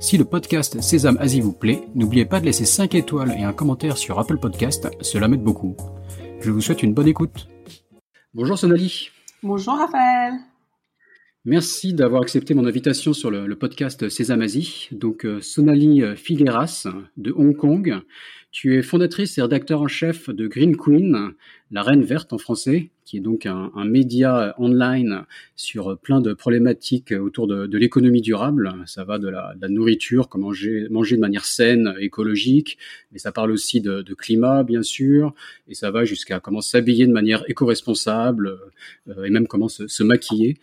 Si le podcast Sésame Asie vous plaît, n'oubliez pas de laisser 5 étoiles et un commentaire sur Apple Podcast, cela m'aide beaucoup. Je vous souhaite une bonne écoute. Bonjour Sonali. Bonjour Raphaël. Merci d'avoir accepté mon invitation sur le, podcast Sésame Asie. Donc euh, Sonali Figueras de Hong Kong. Tu es fondatrice et rédacteur en chef de Green Queen, la reine verte en français, qui est donc un, un média online sur plein de problématiques autour de, de l'économie durable. Ça va de la, de la, nourriture, comment manger, manger de manière saine, écologique, mais ça parle aussi de, de climat, bien sûr, et ça va jusqu'à comment s'habiller de manière éco-responsable, euh, et même comment se, se maquiller.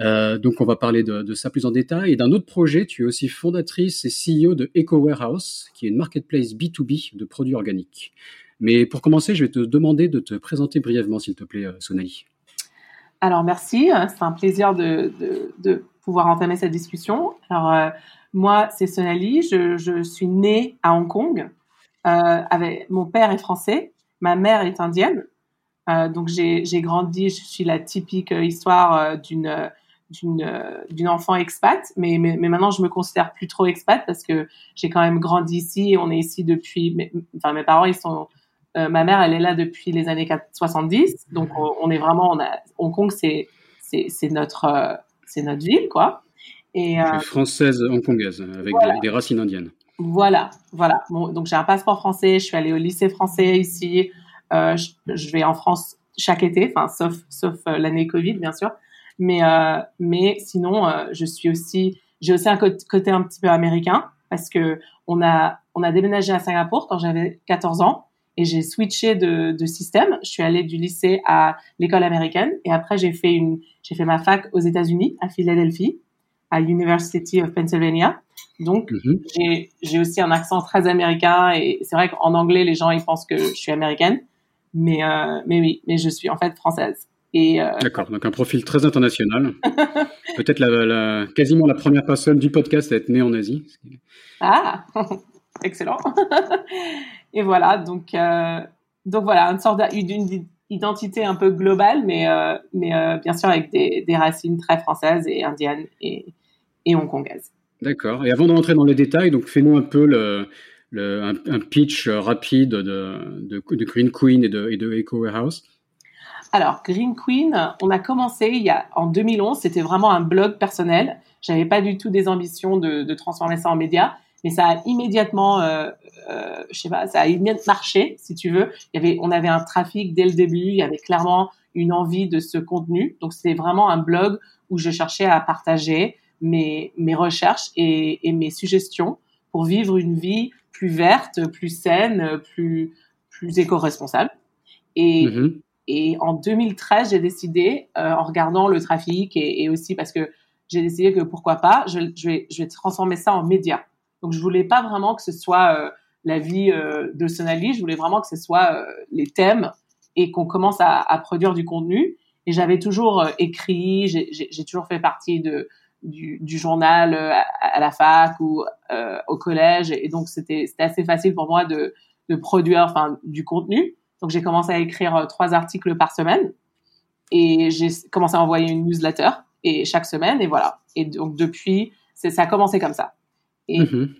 Euh, donc on va parler de, de, ça plus en détail. Et d'un autre projet, tu es aussi fondatrice et CEO de Eco Warehouse, qui est une marketplace B2B de produits organiques. Mais pour commencer, je vais te demander de te présenter brièvement, s'il te plaît, euh, Sonaï. Alors, merci. C'est un plaisir de, pouvoir entamer cette discussion. Alors, euh, moi, c'est Sonali. Je, suis née à Hong Kong. Euh, mon père est français. Ma mère est indienne. Euh, donc, j'ai grandi, je suis la typique histoire d'une d'une enfant expat, mais, mais, maintenant je me considère plus trop expat parce que j'ai quand même grandi ici on est ici depuis. enfin, mes parents ils sont euh, ma mère, elle est là depuis les années 70, donc on, est vraiment, on a, Hong Kong, c'est c'est notre euh, c'est notre ville, quoi. Et euh, française hongkongaise avec des, racines indiennes. Voilà, voilà. Bon, donc j'ai un passeport français, je suis allée au lycée français ici. Je, je, vais en France chaque été, enfin sauf sauf l'année Covid bien sûr. Mais mais sinon, je suis aussi, j'ai aussi un côté un petit peu américain parce que on a on a déménagé à Singapour quand j'avais 14 ans et j'ai switché de, de, système. Je suis allée du lycée à l'école américaine et après j'ai fait une, j'ai fait ma fac aux États-Unis à Philadelphie, à University of Pennsylvania. Donc mhm. j'ai, j'ai aussi un accent très américain et c'est vrai qu'en anglais les gens ils pensent que je suis américaine, mais euh, mais oui, mais je suis en fait française. Euh, D'accord, donc un profil très international. Peut-être la, la, quasiment la première personne du podcast à être née en Asie. Ah, excellent. Et voilà, donc, euh, donc voilà, une sorte d'une identité un peu globale, mais, euh, mais euh, bien sûr avec des, des, racines très françaises et indiennes et, et hongkongaises. D'accord. Et avant de rentrer dans les détails, donc fais-nous un peu le, le un, pitch rapide de, de, de, Green Queen et de, et de Eco Warehouse. Alors, Green Queen, on a commencé il y a, en 2011, c'était vraiment un blog personnel. J'avais pas du tout des ambitions de, de transformer ça en média mais ça a immédiatement, euh, euh, je sais pas, ça a immédiatement marché, si tu veux. Il y avait, on avait un trafic dès le début, il y avait clairement une envie de ce contenu. Donc c'était vraiment un blog où je cherchais à partager mes, mes recherches et, et mes suggestions pour vivre une vie plus verte, plus saine, plus, plus éco-responsable. Et, mm-hmm. et en 2013, j'ai décidé, euh, en regardant le trafic et, et aussi parce que j'ai décidé que pourquoi pas, je, je, vais, je vais transformer ça en média. Donc je voulais pas vraiment que ce soit euh, la vie euh, de Sonali, je voulais vraiment que ce soit euh, les thèmes et qu'on commence à, produire du contenu. Et j'avais toujours écrit, j'ai toujours fait partie du, journal à, la fac ou au collège, et donc c'était assez facile pour moi de, de produire enfin du contenu. Donc j'ai commencé à écrire trois articles par semaine et j'ai commencé à envoyer une newsletter et chaque semaine et voilà. Et donc depuis, ça a commencé comme ça. Mhm.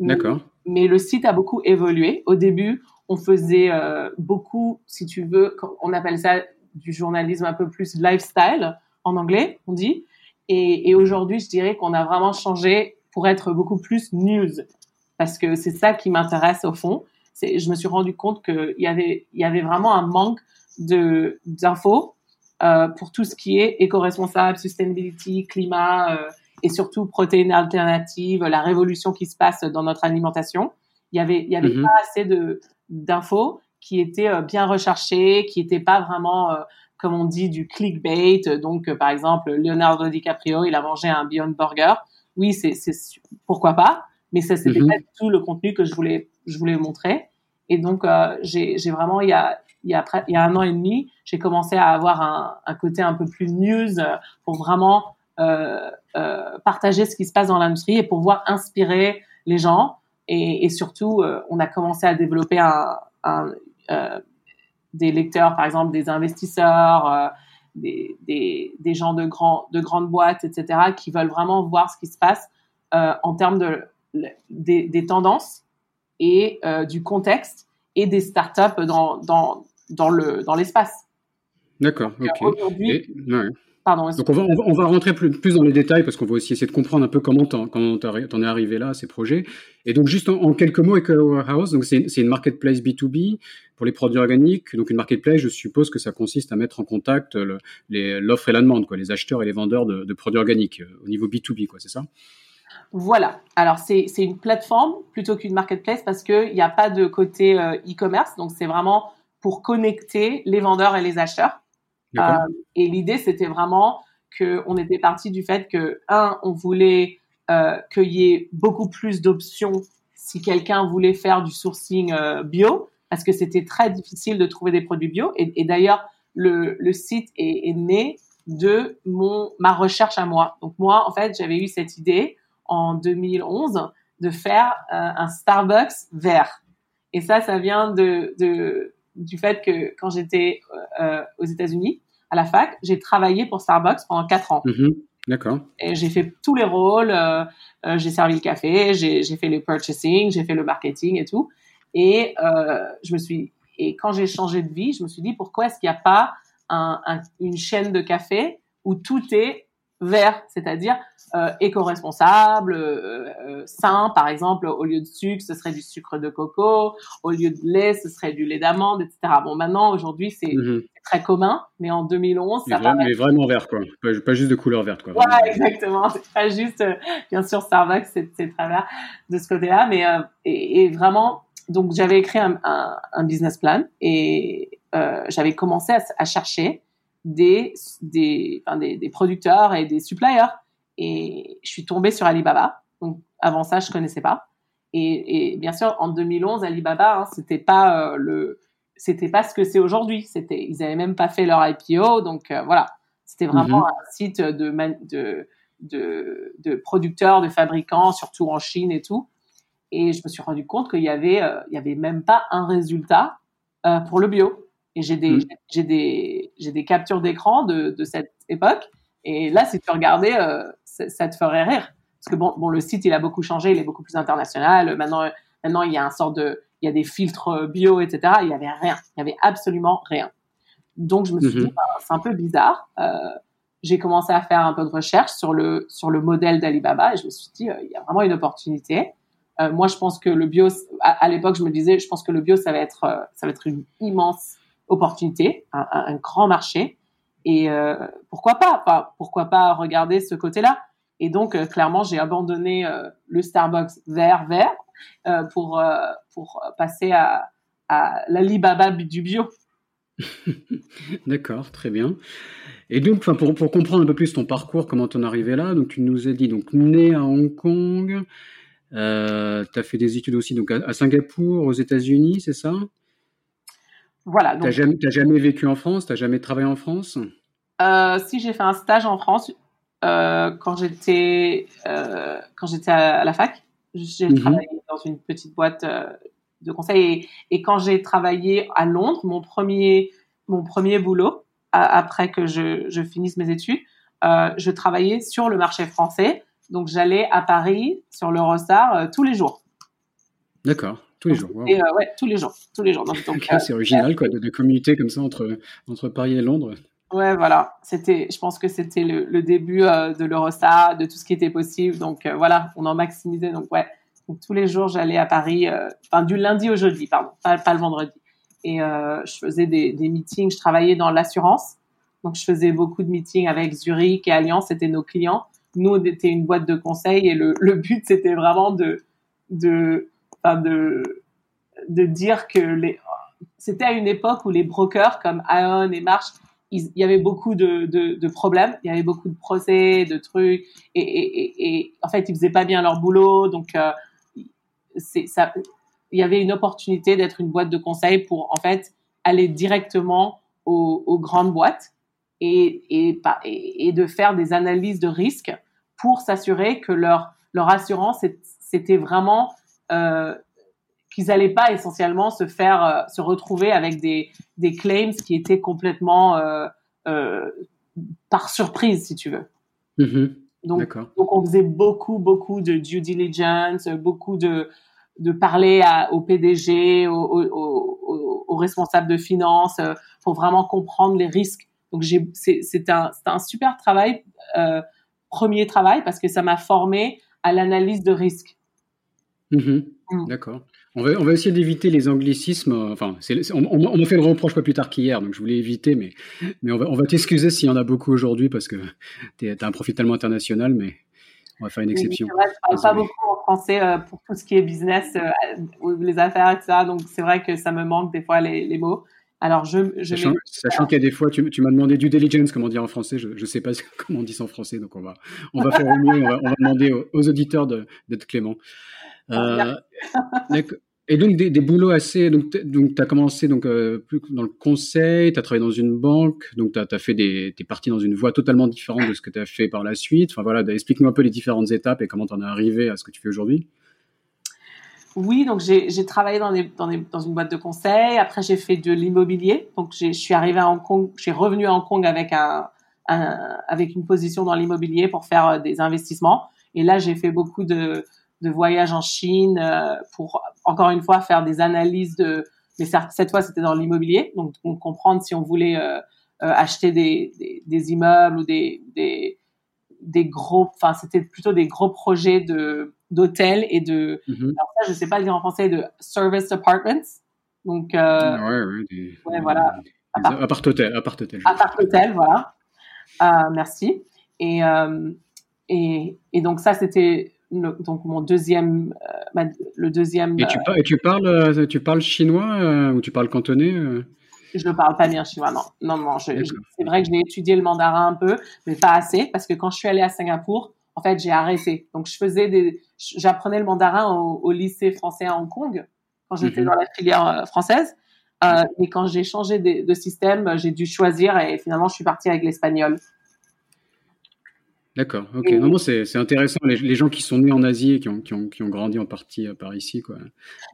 D'accord. Mais le site a beaucoup évolué. Au début, on faisait euh, beaucoup, si tu veux, on appelle ça du journalisme un peu plus lifestyle en anglais, on dit. Et, et aujourd'hui, je dirais qu'on a vraiment changé pour être beaucoup plus news, parce que c'est ça qui m'intéresse au fond. Je me suis rendu compte qu'il y avait, il y avait vraiment un manque d'infos euh, pour tout ce qui est éco-responsable, sustainability, climat. Euh, et surtout protéines alternatives, la révolution qui se passe dans notre alimentation. Il y avait, il y avait mhm. pas assez de d'infos qui étaient euh, bien recherchées, qui n'étaient pas vraiment, euh, comme on dit, du clickbait. Donc, euh, par exemple, Leonardo DiCaprio, il a mangé un Beyond Burger. Oui, c'est pourquoi pas, mais ça c'était mhm. pas tout le contenu que je voulais je voulais montrer. Et donc, euh, j'ai vraiment, il y a, il y, a, il y a un an et demi, j'ai commencé à avoir un, un, côté un peu plus news pour vraiment partager ce qui se passe dans l'industrie et pouvoir inspirer les gens. Et, et surtout, euh, on a commencé à développer un, un euh, des lecteurs, par exemple des investisseurs, euh, des, des, des, gens de, grands, de grandes boîtes, etc., qui veulent vraiment voir ce qui se passe en termes de, des, des tendances et du contexte et des startups dans, dans, dans le dans l'espace. D'accord. Aujourd'hui, Pardon, Donc on va, on va, rentrer plus, plus, dans les détails parce qu'on va aussi essayer de comprendre un peu comment t'en, comment t'en es arrivé là, à ces projets. Et donc juste en, quelques mots, Eco Warehouse, donc c'est, c'est une marketplace B2B pour les produits organiques. Donc une marketplace, je suppose que ça consiste à mettre en contact le, les, l'offre et la demande, quoi, les acheteurs et les vendeurs de, de produits organiques euh, au niveau B2B, quoi, c'est ça? Voilà. Alors c'est, c'est une plateforme plutôt qu'une marketplace parce qu'il n'y a pas de côté euh, e-commerce, donc c'est vraiment pour connecter les vendeurs et les acheteurs. Euh, et l'idée, c'était vraiment qu'on était parti du fait que, un, on voulait euh, qu'il y ait beaucoup plus d'options si quelqu'un voulait faire du sourcing euh, bio, parce que c'était très difficile de trouver des produits bio. Et, et d'ailleurs, le, le, site est, est, né de mon ma recherche à moi. Donc moi, en fait, j'avais eu cette idée en 2011 de faire euh, un Starbucks vert. Et ça, ça vient de, de du fait que quand j'étais euh, aux États-Unis, à la fac, j'ai travaillé pour Starbucks pendant quatre ans. Mm-hmm. D'accord. Et j'ai fait tous les rôles. Euh, euh, j'ai servi le café, j'ai fait le purchasing, j'ai fait le marketing et tout. Et euh, je me suis et quand j'ai changé de vie, je me suis dit pourquoi est-ce qu'il n'y a pas un, un, une chaîne de café où tout est vert, c'est-à-dire euh, éco-responsable, euh, euh, sain, par exemple, au lieu de sucre, ce serait du sucre de coco, au lieu de lait, ce serait du lait d'amande, etc. Bon, maintenant, aujourd'hui, c'est mhm. très commun, mais en 2011, mais ça vraiment, mais vraiment vert, quoi. Pas, juste de couleur verte, quoi. Ouais, exactement. C'est pas juste, euh, bien sûr, Starbucks, c'est très vert de ce côté-là, mais euh, et, et, vraiment, donc j'avais écrit un, un, un, business plan et euh, j'avais commencé à, à chercher des, des, enfin, des, des, producteurs et des suppliers. Et je suis tombée sur Alibaba. Donc, avant ça, je connaissais pas. Et, et bien sûr, en 2011, Alibaba, hein, c'était pas euh, le, c'était pas ce que c'est aujourd'hui. C'était, ils avaient même pas fait leur IPO. Donc, euh, voilà. C'était vraiment mhm. un site de, de, de, de, producteurs, de fabricants, surtout en Chine et tout. Et je me suis rendu compte qu'il y avait, euh, il y avait même pas un résultat pour le bio. Et j'ai des, mmh. j'ai des, j'ai des captures d'écran de, de cette époque. Et là, si tu regardais, euh, ça te ferait rire. Parce que bon, bon, le site, il a beaucoup changé, il est beaucoup plus international. Maintenant, maintenant, il y a un sort de, il y a des filtres bio, etc. Il y avait rien. Il y avait absolument rien. Donc, je me suis mmh. dit, bah, c'est un peu bizarre. Euh, j'ai commencé à faire un peu de recherche sur le, sur le modèle d'Alibaba et je me suis dit, euh, il y a vraiment une opportunité. Euh, moi, je pense que le bio, à, à l'époque, je me disais, je pense que le bio, ça va être, euh, ça va être une immense opportunité, un, grand marché. Et euh, pourquoi pas? Pourquoi pas regarder ce côté-là? Et donc, euh, clairement, j'ai abandonné euh, le Starbucks vert vert pour pour passer à, à l'Alibaba du bio. D'accord, très bien. Et donc, pour, pour comprendre un peu plus ton parcours, comment t'en es arrivé là, donc tu nous as dit donc né à Hong Kong, tu as fait des études aussi donc à Singapour, aux États-Unis, c'est ça? Voilà. T'as jamais, jamais vécu en France? T'as jamais travaillé en France? Euh, Si j'ai fait un stage en France euh, quand j'étais euh, quand j'étais à, la fac. J'ai mm -hmm. travaillé dans une petite boîte de conseil et, et quand j'ai travaillé à Londres, mon premier mon premier boulot à, après que je, je, finisse mes études, je travaillais sur le marché français. Donc j'allais à Paris sur l'Eurostar tous les jours. D'accord. Tous les jours. Wow. Et, euh, ouais, tous les jours. Tous les jours. Donc, c'est original, quoi, de, de, communiquer comme ça entre, entre Paris et Londres. Ouais, voilà. C'était, je pense que c'était le, le, début euh, de l'Eurostar, de tout ce qui était possible. Donc euh, voilà, on en maximisait. Donc ouais, donc, tous les jours, j'allais à Paris, euh, enfin du lundi au jeudi, pardon, pas, pas le vendredi. Et euh, je faisais des, des meetings. Je travaillais dans l'assurance, donc je faisais beaucoup de meetings avec Zurich et Allianz. C'était nos clients. Nous, on était une boîte de conseil et le, le but, c'était vraiment de de de dire que c'était à une époque où les brokers comme Aon et Marsh il y avait beaucoup de, de, problèmes, il y avait beaucoup de procès, de trucs, et, en fait, ils faisaient pas bien leur boulot, donc euh, il y avait une opportunité d'être une boîte de conseil pour en fait aller directement aux, grandes boîtes et, et, de faire des analyses de risque pour s'assurer que leur, leur assurance, c'était vraiment qu'ils n'allaient pas essentiellement se faire euh, se retrouver avec des, des claims qui étaient complètement euh, euh, par surprise, si tu veux. Mm-hmm. Donc, donc, on faisait beaucoup, beaucoup de due diligence, beaucoup de, de parler à, au PDG, aux, aux, aux, responsables de finances, euh, pour vraiment comprendre les risques. Donc, c'est un, un super travail, euh, premier travail, parce que ça m'a formé à l'analyse de risque. Mm-hmm. Mm. D'accord. On va, on va essayer d'éviter les anglicismes. Enfin, on, on, m'a fait le reproche pas plus tard qu'hier, donc je voulais éviter, mais, mais on va, on va t'excuser s'il y en a beaucoup aujourd'hui parce que tu as un profil tellement international, mais on va faire une exception. Oui, je parle pas beaucoup en français euh, pour tout ce qui est business, euh, les affaires, etc. Donc c'est vrai que ça me manque des fois les, les mots. Alors je, je sachant, sachant qu'il y a des fois, tu, tu m'as demandé due diligence, comment dire en français, je ne sais pas comment on dit ça en français, donc on va, on va faire au mieux, on va, on va demander aux, aux auditeurs d'être clément. Euh, et donc des, des, boulots assez. Donc tu as commencé donc euh, plus dans le conseil, tu as travaillé dans une banque, donc tu as, fait des. Tu es parti dans une voie totalement différente de ce que tu as fait par la suite. Enfin voilà, explique-nous un peu les différentes étapes et comment tu en es arrivé à ce que tu fais aujourd'hui. Oui, donc j'ai travaillé dans, des, dans, des, dans, une boîte de conseil. Après, j'ai fait de l'immobilier. Donc, je suis arrivé à Hong Kong. Je suis revenu à Hong Kong avec un, un avec une position dans l'immobilier pour faire euh, des investissements. Et là, j'ai fait beaucoup de de voyage en Chine euh, pour encore une fois faire des analyses de mais cette fois c'était dans l'immobilier. Donc, comprendre si on voulait euh, euh, acheter des, des, des, immeubles ou des des, des gros enfin c'était plutôt des gros projets de d'hôtels et de mm-hmm. alors ça je sais pas le dire en français de service apartments. Donc euh, ouais, ouais, des, ouais voilà. appart hôtel appart hôtel appart hôtel voilà. Euh, merci. Et et et donc ça c'était donc mon deuxième, euh, le deuxième. Et tu, euh, et tu parles, euh, tu parles chinois ou tu parles cantonais Je ne parle pas bien chinois, non. Non, non. c'est vrai que j'ai étudié le mandarin un peu, mais pas assez, parce que quand je suis allée à Singapour, en fait, j'ai arrêté. Donc, je faisais des, j'apprenais le mandarin au, lycée français à Hong Kong quand j'étais mhm. dans la filière française. Et quand j'ai changé de, de système, j'ai dû choisir et finalement, je suis partie avec l'espagnol. D'accord, ok. non, non, c'est intéressant. Les, gens qui sont nés en Asie et qui ont, qui ont, qui ont grandi en partie euh, par ici, quoi.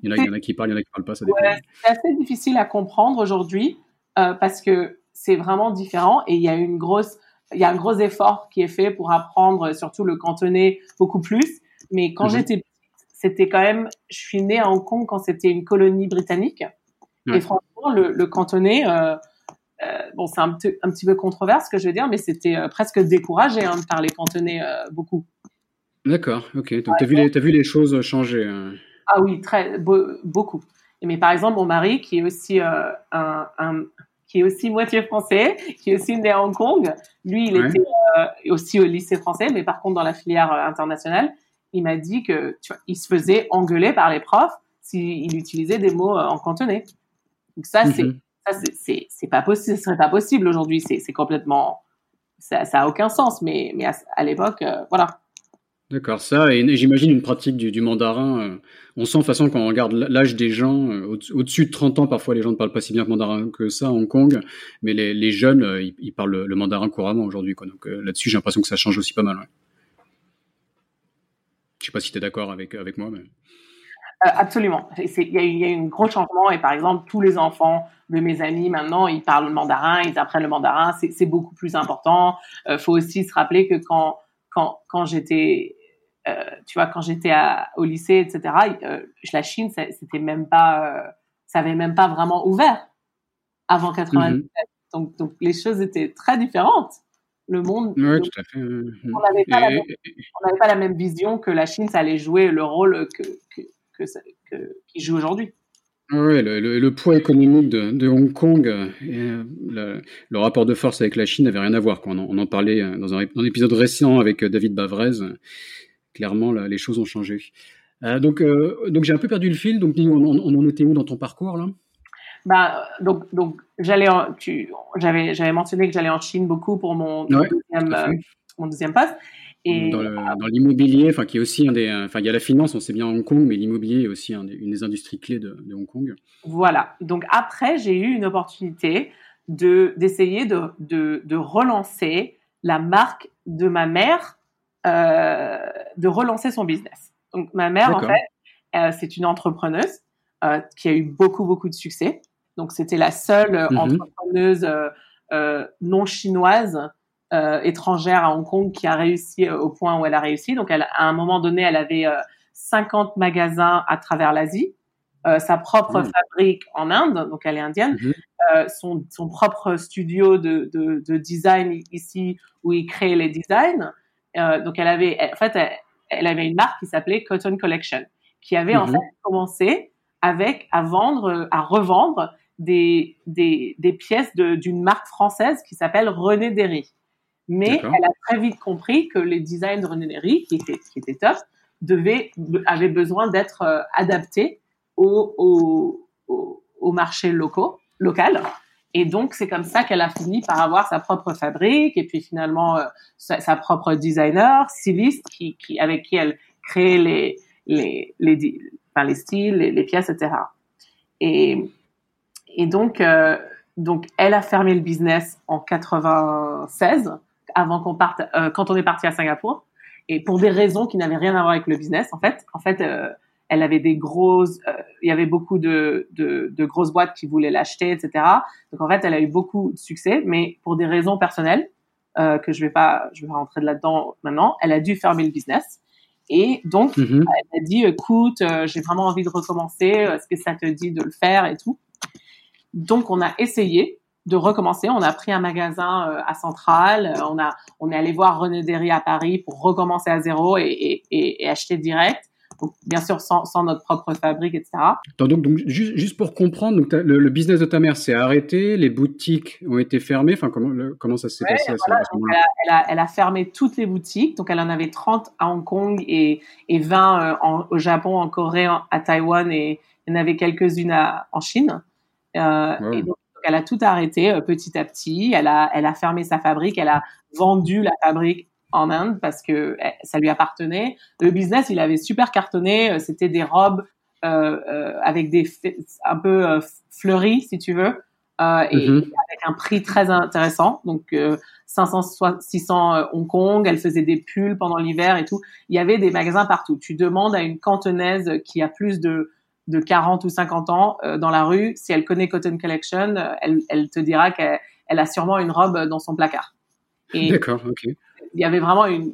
Il y, en a, il y en a qui parlent, il y en a qui parlent pas, ça dépend. c'est assez difficile à comprendre aujourd'hui euh, parce que c'est vraiment différent et il y a une grosse, il y a un gros effort qui est fait pour apprendre surtout le cantonais beaucoup plus. Mais quand mhm. j'étais c'était quand même, je suis née à Hong Kong quand c'était une colonie britannique. Et franchement, le, le cantonais, euh, euh, bon, c'est un, un, petit peu controverse ce que je veux dire, mais c'était euh, presque découragé hein, de parler cantonais euh, beaucoup. D'accord, ok. Donc, tu as, as, vu les choses changer hein. Ah oui, très, beaucoup. Mais par exemple, mon mari, qui est aussi un, un, qui est aussi moitié français, qui est aussi né à Hong Kong. Lui, il était aussi au lycée français, mais par contre dans la filière internationale, il m'a dit que tu vois, il se faisait engueuler par les profs s'il utilisait des mots en cantonais. Donc ça, c'est mhm c'est pas possible, ce serait pas possible aujourd'hui. C'est complètement, ça, ça a aucun sens. Mais, mais à, l'époque, euh, voilà. D'accord, ça, et j'imagine une pratique du, mandarin. Euh, on sent de toute façon quand on regarde l'âge des gens, euh, au-dessus de 30 ans, parfois les gens ne parlent pas si bien que mandarin que ça à Hong Kong, mais les, les jeunes, ils, parlent le, mandarin couramment aujourd'hui. Donc là-dessus, j'ai l'impression que ça change aussi pas mal. Ouais. Je sais pas si tu es d'accord avec, avec moi. Mais... Euh, absolument. Il y, a, eu un gros changement et par exemple, tous les enfants de mes amis maintenant, ils parlent le mandarin, ils apprennent le mandarin, c'est beaucoup plus important. Il euh, faut aussi se rappeler que quand, quand, quand j'étais, euh, tu vois, quand j'étais au lycée, etc., euh, la Chine, c'était même pas, ça avait même pas vraiment ouvert avant 97. Mm-hmm. donc, donc les choses étaient très différentes le monde. Oui, tout à fait. On n'avait pas, pas, la même vision que la Chine, ça allait jouer le rôle que, que, que, qui joue aujourd'hui. Oui, le, poids économique de, Hong Kong euh, le, rapport de force avec la Chine n'avait rien à voir. On, en, on en parlait euh, dans un, épisode récent avec euh, David Bavrez. Clairement, les choses ont changé. donc, donc j'ai un peu perdu le fil. Donc, on, on, en était où dans ton parcours là? Bah, donc, donc j'allais, j'avais, j'avais mentionné que j'allais en Chine beaucoup pour mon, deuxième, mon deuxième poste. Et, dans l'immobilier, enfin, qui est aussi un des, enfin, il y a la finance, on sait bien Hong Kong, mais l'immobilier est aussi une des industries clés de, Hong Kong. Voilà. Donc après, j'ai eu une opportunité de d'essayer de, de, de, relancer la marque de ma mère, euh, de relancer son business. Donc ma mère, en fait, euh, c'est une entrepreneuse euh, qui a eu beaucoup beaucoup de succès. Donc c'était la seule mhm. entrepreneuse non chinoise étrangère à Hong Kong qui a réussi au point où elle a réussi. Donc elle, à un moment donné, elle avait 50 magasins à travers l'Asie. sa propre mhm. fabrique en Inde, donc elle est indienne. Euh, son, son, propre studio de, de, de, design ici où il crée les designs. Euh, donc elle avait, en fait, elle, avait une marque qui s'appelait Cotton Collection, qui avait en mhm. fait commencé avec à vendre, à revendre des, des, des pièces d'une marque française qui s'appelle René Derry. Mais elle a très vite compris que les designs de René qui étaient, qui étaient top, devaient, avaient besoin d'être euh, adaptés aux, aux, aux marchés locaux locale. Et donc, c'est comme ça qu'elle a fini par avoir sa propre fabrique et puis finalement euh, sa, propre designer, styliste, qui, qui, avec qui elle crée les, les, les, enfin, les styles, les, pièces, etc. Et, et donc, euh, donc, elle a fermé le business en 96, avant qu'on parte, euh, quand on est parti à Singapour, et pour des raisons qui n'avaient rien à voir avec le business, en fait. En fait, elle avait des grosses, euh, il y avait beaucoup de, de, de grosses boîtes qui voulaient l'acheter, etc. Donc en fait, elle a eu beaucoup de succès, mais pour des raisons personnelles euh, que je vais pas, je vais rentrer là-dedans maintenant, elle a dû fermer le business. Et donc, mm-hmm. elle a dit, écoute, euh, j'ai vraiment envie de recommencer. Est-ce que ça te dit de le faire et tout? Donc, on a essayé de recommencer. On a pris un magasin euh, à Centrale. On a, on est allé voir René Derry à Paris pour recommencer à zéro et, et, et acheter direct bien sûr sans, notre propre fabrique, etc. Donc, donc juste, pour comprendre, donc le, business de ta mère s'est arrêté, les boutiques ont été fermées. Enfin, comment, comment ça s'est passé à ce moment-là? Elle, a, elle, a, fermé toutes les boutiques. Donc, elle en avait 30 à Hong Kong et, et 20 euh, au Japon, en Corée, à Taïwan et il y en avait quelques-unes en Chine. Euh, Et donc, elle a tout arrêté euh, petit à petit. Elle a, elle a fermé sa fabrique. Elle a vendu la fabrique en Inde parce que eh, ça lui appartenait. Le business, il avait super cartonné. Euh, c'était des robes euh, avec des un peu fleuries, si tu veux, euh, et mhm. avec un prix très intéressant. Donc 500, 600 Hong Kong. Elle faisait des pulls pendant l'hiver et tout. Il y avait des magasins partout. Tu demandes à une cantonaise qui a plus de de 40 ou 50 ans dans la rue, si elle connaît Cotton Collection, elle, elle te dira qu'elle elle a sûrement une robe dans son placard. D'accord, ok il y avait vraiment une,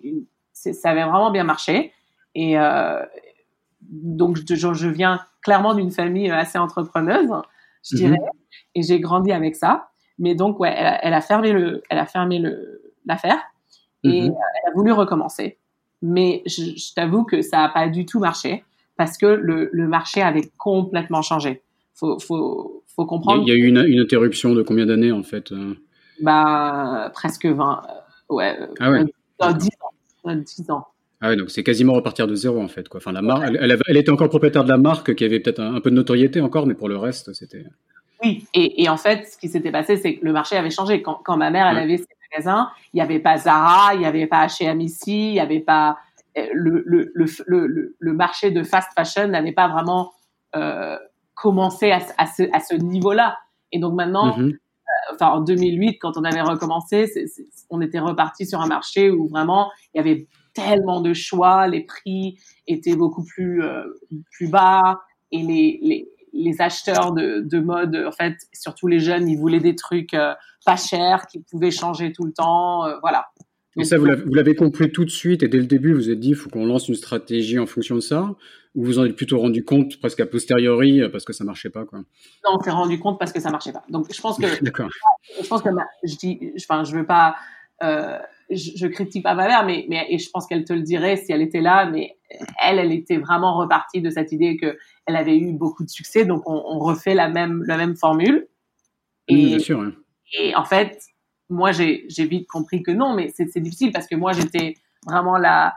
ça avait vraiment bien marché. Et euh, donc, je, je, viens clairement d'une famille assez entrepreneuse, je mhm. dirais, et j'ai grandi avec ça. Mais donc, ouais, elle a, fermé le, elle a fermé le l'affaire et mhm. elle a voulu recommencer. Mais je, t'avoue que ça n'a pas du tout marché parce que le, le marché avait complètement changé. Faut, faut, faut comprendre. Il y a, eu une, une, interruption de combien d'années en fait euh? Bah presque 20, ouais, ah ouais. 10 ans. 10 ans. Ah oui, donc c'est quasiment repartir de zéro en fait. Quoi. Enfin, la marque, elle, elle, était encore propriétaire de la marque qui avait peut-être un, peu de notoriété encore, mais pour le reste, c'était. Oui, et, et, en fait, ce qui s'était passé, c'est que le marché avait changé. Quand, quand ma mère, elle avait ses magasins, il n'y avait pas Zara, il n'y avait pas H&M ici, il n'y avait pas euh, le, le, le, le, marché de fast fashion n'avait pas vraiment euh, commencé à, à ce, à ce niveau-là. Et donc maintenant, mm-hmm enfin en 2008 quand on avait recommencé, on était reparti sur un marché où vraiment il y avait tellement de choix, les prix étaient beaucoup plus euh, plus bas et les, les, les acheteurs de, de, mode, en fait, surtout les jeunes, ils voulaient des trucs euh, pas chers, qui pouvaient changer tout le temps, euh, voilà. Et ça, vous l'avez compris tout de suite et dès le début, vous vous êtes dit, il faut qu'on lance une stratégie en fonction de ça Ou vous en êtes plutôt rendu compte presque a posteriori euh, parce que ça marchait pas quoi? Non, on s'est rendu compte parce que ça marchait pas. Donc je pense que, je pense que je dis, enfin, je veux pas, euh, je, je, critique pas ma mère, mais, mais et je pense qu'elle te le dirait si elle était là, mais elle, elle était vraiment repartie de cette idée que elle avait eu beaucoup de succès, donc on, on refait la même la même formule. Et, bien sûr. Hein. Et en fait, moi, j'ai vite compris que non, mais c'est difficile parce que moi, j'étais vraiment là,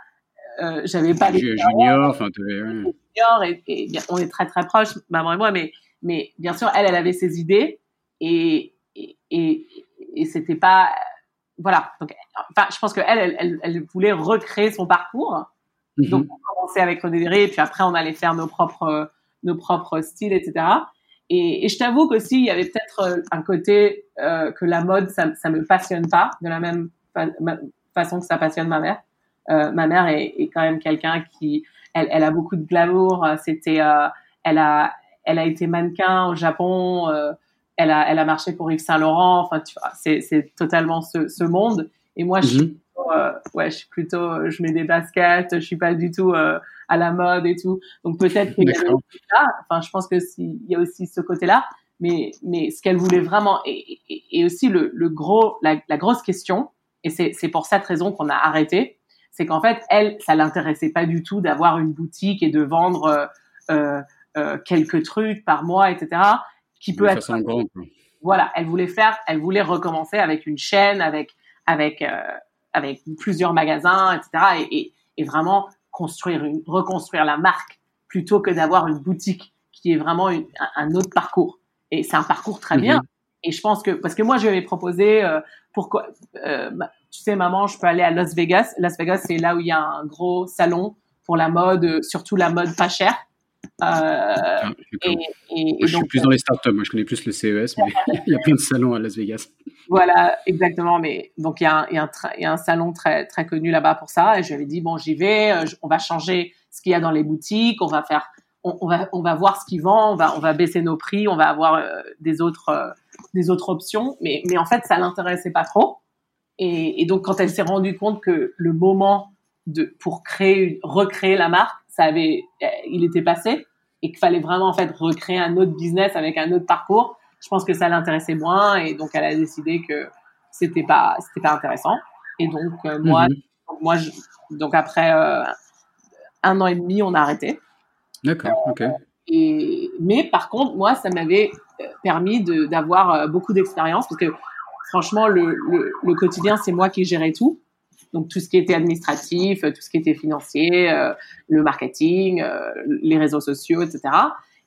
euh, j'avais pas les junior, enfin, junior et, et bien, on est très très proches, maman et moi, mais mais bien sûr, elle, elle avait ses idées et et, et, et c'était pas voilà. Donc, enfin, je pense qu'elle, elle, elle, elle, voulait recréer son parcours. Mhm. Donc, on commençait avec Redédéré, et puis après, on allait faire nos propres, nos propres styles, etc. Et, et je t'avoue qu'aussi, il y avait peut-être euh, un côté euh, que la mode, ça, ça me passionne pas de la même façon que ça passionne ma mère. Euh, ma mère est, est quand même quelqu'un qui, elle, elle, a beaucoup de glamour. C'était, euh, elle a, elle a été mannequin au Japon. Euh, elle a, elle a marché pour Yves Saint Laurent. Enfin, tu vois, c'est, c'est totalement ce, ce monde. Et moi, je suis mhm. euh, ouais, je suis plutôt, je mets des baskets, je suis pas du tout euh, à la mode et tout. Donc peut-être qu'il y a ça. Enfin, je pense que s'il y a aussi ce côté-là. Mais, mais ce qu'elle voulait vraiment, et, et, et aussi le, le gros, la, la, grosse question, et c'est, c'est pour cette raison qu'on a arrêté, c'est qu'en fait, elle, ça l'intéressait pas du tout d'avoir une boutique et de vendre euh, euh, quelques trucs par mois, etc. Qui peut être. Voilà, elle voulait faire, elle voulait recommencer avec une chaîne, avec avec euh, avec plusieurs magasins, etc. Et, et, vraiment construire une, reconstruire la marque plutôt que d'avoir une boutique qui est vraiment un, autre parcours. Et c'est un parcours très bien. Mhm. Et je pense que parce que moi je vais proposer euh, pourquoi euh, tu sais maman je peux aller à Las Vegas. Las Vegas c'est là où il y a un gros salon pour la mode, surtout la mode pas chère. Euh, et, et, moi, je suis plus dans les startups, moi je connais plus le CES, mais il y a plein de salons à Las Vegas. Voilà, exactement. Mais donc il y a un, salon très très connu là-bas pour ça. Et je lui ai dit bon, j'y vais. Euh, on va changer ce qu'il y a dans les boutiques. On va faire, on, on, va on va voir ce qu'ils vendent. On va on va baisser nos prix. On va avoir euh, des autres euh, des autres options. Mais mais en fait ça l'intéressait pas trop. Et, et donc quand elle s'est rendue compte que le moment de pour créer recréer la marque, ça avait il était passé et qu'il fallait vraiment en fait recréer un autre business avec un autre parcours je pense que ça l'intéressait moins et donc elle a décidé que c'était pas c'était pas intéressant. Et donc euh, moi mhm. moi donc après euh, un an et demi on a arrêté. D'accord ok. et mais par contre moi ça m'avait euh, permis d'avoir beaucoup d'expérience parce que franchement le, le, le quotidien c'est moi qui gérais tout. Donc tout ce qui était administratif tout ce qui était financier le marketing les réseaux sociaux etc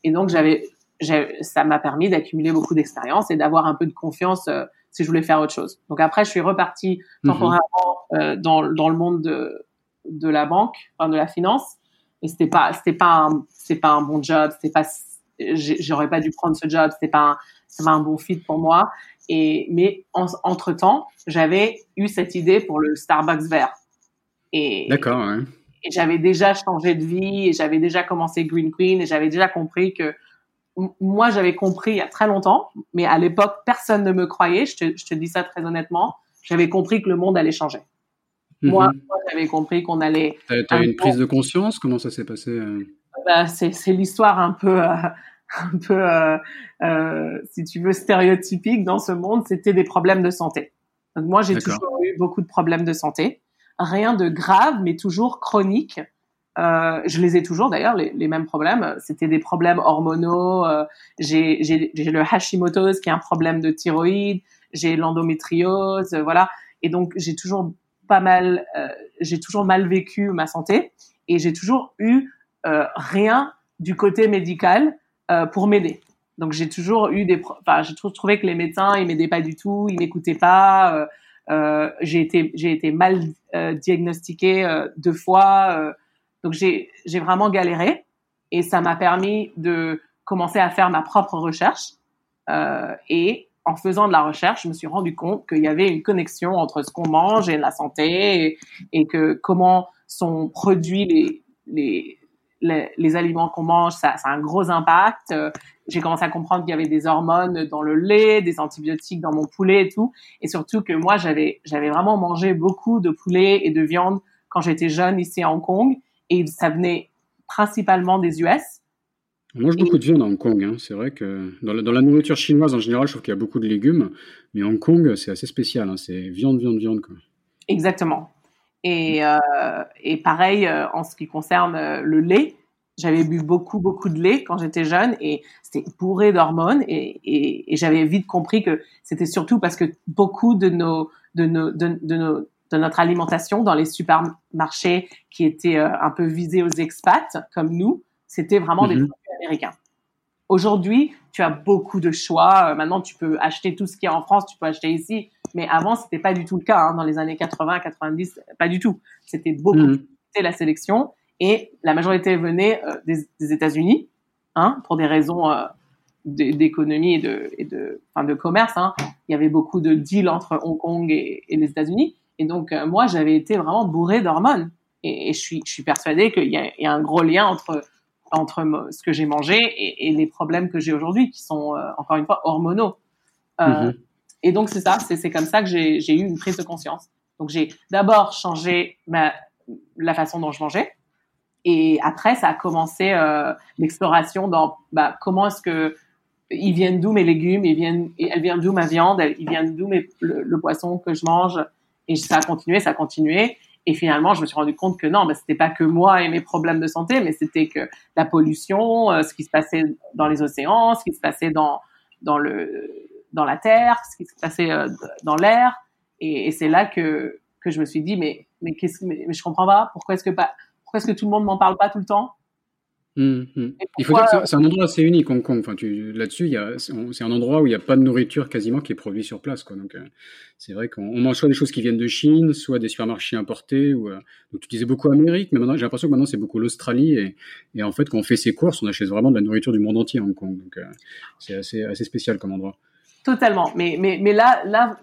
et donc j'avais ça m'a permis d'accumuler beaucoup d'expérience et d'avoir un peu de confiance euh, si je voulais faire autre chose. Donc après, je suis reparti mhm. temporairement euh, dans, dans le monde de, de la banque, enfin de la finance. Et c'était pas, c'était pas un, c'est pas un bon job. C'était pas, j'aurais pas dû prendre ce job. C'était pas, c'est pas un bon fit pour moi. Et mais entre temps, j'avais eu cette idée pour le Starbucks vert. Et d'accord. Ouais. Et j'avais déjà changé de vie et j'avais déjà commencé Green Queen et j'avais déjà compris que moi, j'avais compris il y a très longtemps, mais à l'époque, personne ne me croyait. Je te, je te dis ça très honnêtement. J'avais compris que le monde allait changer. Mhm. Moi, j'avais compris qu'on allait. Tu as eu une prise de conscience? Comment ça s'est passé euh? bah, C'est l'histoire un peu, euh, un peu euh, euh, si tu veux, stéréotypique dans ce monde. C'était des problèmes de santé. Donc, moi, j'ai toujours eu beaucoup de problèmes de santé. Rien de grave, mais toujours chronique. Euh, je les ai toujours d'ailleurs, les, mêmes problèmes. C'était des problèmes hormonaux. Euh, j'ai le Hashimoto's qui est un problème de thyroïde. J'ai l'endométriose, voilà. Et donc j'ai toujours pas mal, euh, j'ai toujours mal vécu ma santé et j'ai toujours eu euh, rien du côté médical euh, pour m'aider. Donc j'ai toujours eu des, enfin j'ai toujours trouvé que les médecins ils m'aidaient pas du tout, ils m'écoutaient pas. j'ai été j'ai été mal diagnostiquée deux fois. Donc j'ai vraiment galéré et ça m'a permis de commencer à faire ma propre recherche. Euh, et en faisant de la recherche, je me suis rendu compte qu'il y avait une connexion entre ce qu'on mange et la santé et, que comment sont produits les, les, les, les aliments qu'on mange, ça, ça, a un gros impact. Euh, j'ai commencé à comprendre qu'il y avait des hormones dans le lait, des antibiotiques dans mon poulet et tout. Et surtout que moi, j'avais j'avais vraiment mangé beaucoup de poulet et de viande quand j'étais jeune ici à Hong Kong et ça venait principalement des US. On mange beaucoup de viande à Hong Kong. Hein. C'est vrai que dans la, dans la, nourriture chinoise en général, je trouve qu'il y a beaucoup de légumes, mais Hong Kong, c'est assez spécial. Hein. C'est viande, viande, viande. Quoi. Exactement. Et, euh, et pareil, euh, en ce qui concerne euh, le lait, j'avais bu beaucoup, beaucoup de lait quand j'étais jeune et c'était bourré d'hormones et, et, et j'avais vite compris que c'était surtout parce que beaucoup de nos, de nos, de, de nos de notre alimentation dans les supermarchés qui étaient euh, un peu visés aux expats comme nous, c'était vraiment des mhm. produits américains. Aujourd'hui, tu as beaucoup de choix. Euh, maintenant, tu peux acheter tout ce qui est en France, tu peux acheter ici. Mais avant, c'était pas du tout le cas. Hein. Dans les années 80, 90, pas du tout. C'était beaucoup mmh. la sélection et la majorité venait euh, des, des États-Unis, hein, pour des raisons euh, d'économie et de, et de, enfin, de commerce. Hein. Il y avait beaucoup de deals entre Hong Kong et, et les États-Unis. Et donc, euh, moi, j'avais été vraiment bourré d'hormones. Et, et, je suis, je suis persuadée qu'il y, y, a un gros lien entre entre ce que j'ai mangé et, et, les problèmes que j'ai aujourd'hui, qui sont encore une fois hormonaux. Mm-hmm. Et donc, c'est ça, c'est comme ça que j'ai eu une prise de conscience. Donc, j'ai d'abord changé ma, la façon dont je mangeais. Et après, ça a commencé euh, l'exploration dans bah, comment est-ce que ils viennent d'où mes légumes, ils viennent, elles viennent d'où ma viande, ils viennent d'où le, le, poisson que je mange. Et ça a continué, ça a continué. Et finalement, je me suis rendu compte que non, bah, c'était pas que moi et mes problèmes de santé, mais c'était que la pollution, euh, ce qui se passait dans les océans, ce qui se passait dans dans le dans la terre, ce qui se passait euh, dans l'air. Et, c'est là que que je me suis dit mais mais qu'est-ce mais, mais je comprends pas pourquoi est-ce que pourquoi est-ce que tout le monde m'en parle pas tout le temps? Mmh, mmh. Il faut dire que c'est un endroit assez unique, Hong Kong. Enfin, là-dessus, c'est un endroit où il n'y a pas de nourriture quasiment qui est produite sur place. Quoi. Donc, euh, c'est vrai qu'on mange soit des choses qui viennent de Chine, soit des supermarchés importés. Ou, euh, donc, tu disais beaucoup Amérique, mais maintenant, j'ai l'impression que maintenant, c'est beaucoup l'Australie. Et, et, en fait, quand on fait ses courses, on achète vraiment de la nourriture du monde entier à Hong Kong. Donc, euh, c'est assez, assez spécial comme endroit. Totalement. Mais, mais, mais là, là,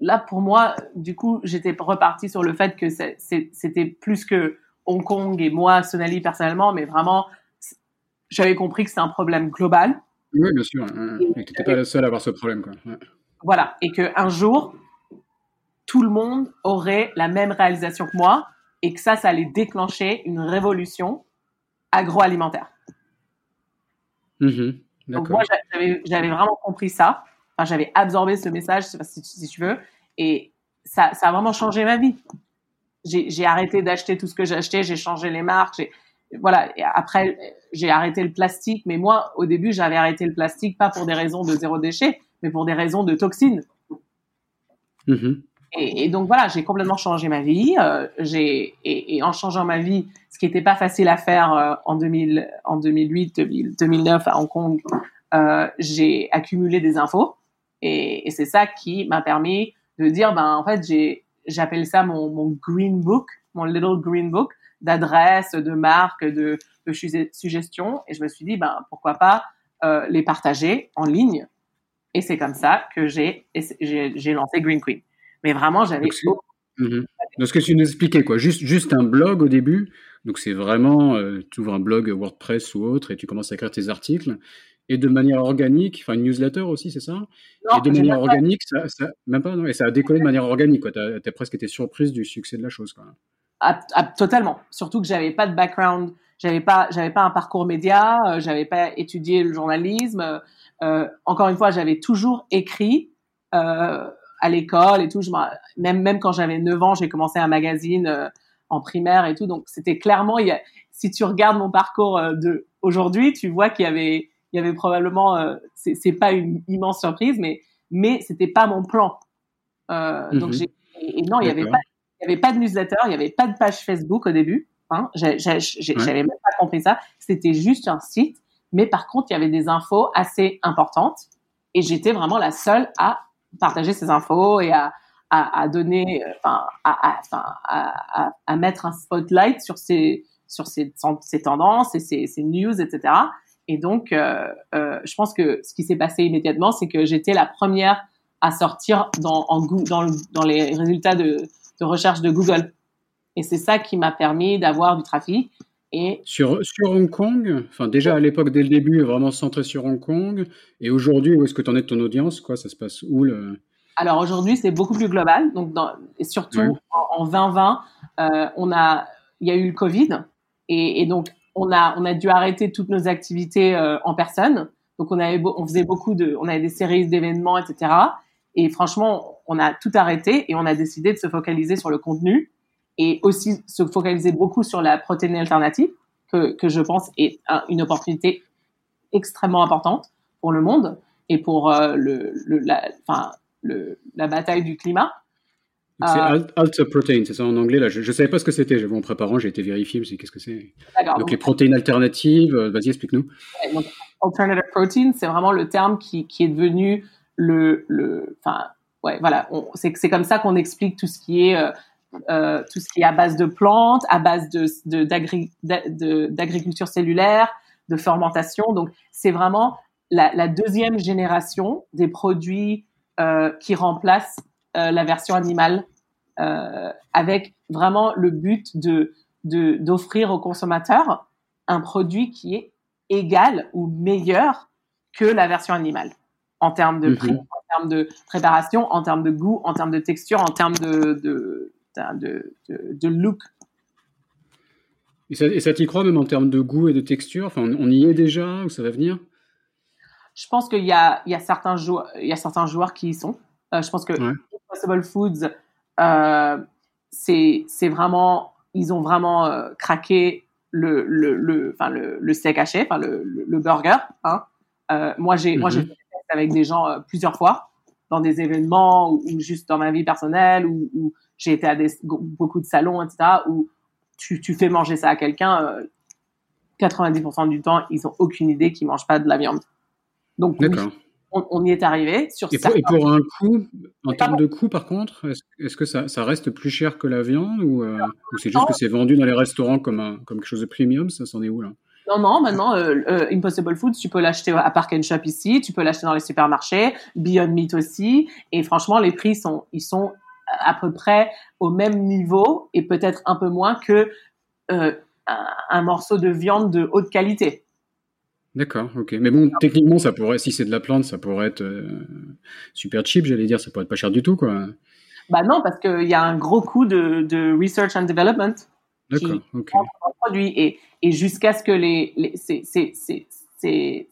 là, pour moi, du coup, j'étais reparti sur le fait que c'était plus que Hong Kong et moi, Sonali personnellement, mais vraiment, j'avais compris que c'est un problème global. Oui, bien sûr. Et, tu n'étais pas la seule à avoir ce problème. Quoi. Voilà. Et qu'un jour, tout le monde aurait la même réalisation que moi et que ça, ça allait déclencher une révolution agroalimentaire. Mmh Donc moi, j'avais vraiment compris ça. Enfin, j'avais absorbé ce message, si, si tu veux, et ça, ça a vraiment changé ma vie j'ai arrêté d'acheter tout ce que j'achetais, j'ai changé les marques, voilà. Et après, j'ai arrêté le plastique, mais moi, au début, j'avais arrêté le plastique pas pour des raisons de zéro déchet, mais pour des raisons de toxines. Mm-hmm. Et, et, donc voilà, j'ai complètement changé ma vie. Euh, j'ai et, et, en changeant ma vie, ce qui n'était pas facile à faire euh, en 2000, en 2008, 2009 à Hong Kong, euh, j'ai accumulé des infos et, et c'est ça qui m'a permis de dire ben en fait j'ai j'appelle ça mon, mon green book, mon little green book d'adresses, de marques, de, de suggestions. Et je me suis dit, ben, pourquoi pas euh, les partager en ligne. Et c'est comme ça que j'ai, lancé Green Queen. Mais vraiment, j'avais... Mm Donc, ce que tu nous expliquais, quoi, juste, juste un blog au début. Donc, c'est vraiment, euh, tu ouvres un blog WordPress ou autre et tu commences à écrire tes articles et de manière organique, enfin une newsletter aussi, c'est ça? Et de manière organique, ça, ça, même pas, non, et ça a décollé de manière organique. Tu as, presque été surprise du succès de la chose. Quoi. Ah, ah, totalement. Surtout que j'avais pas de background, j'avais pas, j'avais pas un parcours média, euh, j'avais pas étudié le journalisme. Euh, encore une fois, j'avais toujours écrit euh, à l'école et tout. Je, même même quand j'avais 9 ans, j'ai commencé un magazine euh, en primaire et tout. Donc c'était clairement, il y a, si tu regardes mon parcours euh, de aujourd'hui, tu vois qu'il y avait il y avait probablement, euh, c'est pas une immense surprise, mais mais c'était pas mon plan. Euh, Donc mhm. j'ai et, non, il y avait pas, il y avait pas de newsletter, il y avait pas de page Facebook au début. Hein, J'avais même pas compris ça. C'était juste un site, mais par contre, il y avait des infos assez importantes et j'étais vraiment la seule à partager ces infos et à, à, à donner, enfin, à, à, à, mettre un spotlight sur ces, sur ces, ces tendances et ces, ces news, etc. Et donc, euh, euh, je pense que ce qui s'est passé immédiatement, c'est que j'étais la première à sortir dans, en, dans, dans les résultats de, de, recherche de Google. Et c'est ça qui m'a permis d'avoir du trafic. Et sur, sur Hong Kong, enfin déjà à l'époque, dès le début, vraiment centré sur Hong Kong. Et aujourd'hui, où est-ce que tu en es de ton audience quoi? Ça se passe où le... Alors aujourd'hui, c'est beaucoup plus global. Donc, dans, et surtout en, 2020, euh, on a, il y a eu le Covid. Et, et donc, on a, on a dû arrêter toutes nos activités euh, en personne. Donc on avait, on faisait beaucoup de, on avait des séries d'événements, etc. Et franchement, on a tout arrêté et on a décidé de se focaliser sur le contenu et aussi se focaliser beaucoup sur la protéine alternative que, que je pense est une opportunité extrêmement importante pour le monde et pour euh, le, le, la, enfin, le, la bataille du climat. C'est alt, protein, c'est ça en anglais là. Je ne savais pas ce que c'était. En préparant, j'ai été vérifier. Je me qu'est-ce que c'est? Donc, les protéines alternatives. Vas-y, explique-nous. alternative protein, c'est vraiment le terme qui, qui est devenu le, le, enfin, ouais, voilà, c'est comme ça qu'on explique tout ce qui est euh, euh, tout ce qui est à base de plantes, à base de d'agriculture cellulaire, de fermentation. Donc c'est vraiment la, la, deuxième génération des produits euh, qui remplacent euh, la version animale, euh, avec vraiment le but de d'offrir aux consommateurs un produit qui est égal ou meilleur que la version animale en termes de prix, mhm. en termes de préparation, en termes de goût, en termes de texture, en termes de, de, de, de, look. Et ça, et ça t'y croit même en termes de goût et de texture? Enfin, on, y est déjà ou ça va venir? Je pense qu'il y a, il y, a certains joueurs, il y a certains joueurs qui y sont. Euh, je pense que Impossible Foods, euh, c'est vraiment, ils ont vraiment euh, craqué le, le, le, le, le steak haché, le, le, burger. Hein. Euh, moi, j'ai mhm avec des gens euh, plusieurs fois dans des événements ou, juste dans ma vie personnelle ou, j'ai été à des, beaucoup de salons, etc. où tu, tu fais manger ça à quelqu'un, 90% euh, du temps, ils ont aucune idée qu'ils mangent pas de la viande. Donc, on, y est arrivé. Sur et, pour, et pour un coût, en termes de coût, par contre, est-ce que ça, ça, reste plus cher que la viande ou, euh, ou c'est juste que c'est vendu dans les restaurants comme, un, comme quelque chose de premium Ça s'en est où là? Non, non, maintenant, euh, euh, Impossible Foods, tu peux l'acheter à Park and Shop ici, tu peux l'acheter dans les supermarchés, Beyond Meat aussi, et franchement, les prix sont, ils sont à peu près au même niveau et peut-être un peu moins que euh, un, morceau de viande de haute qualité. D'accord, ok. Mais bon, techniquement, ça pourrait, si c'est de la plante, ça pourrait être super cheap, j'allais dire, ça pourrait être pas cher du tout, quoi. Bah non, parce qu'il y a un gros coût de, de research and development. D'accord, ok. Produit et, et jusqu'à ce que les, les ces, ces, ces,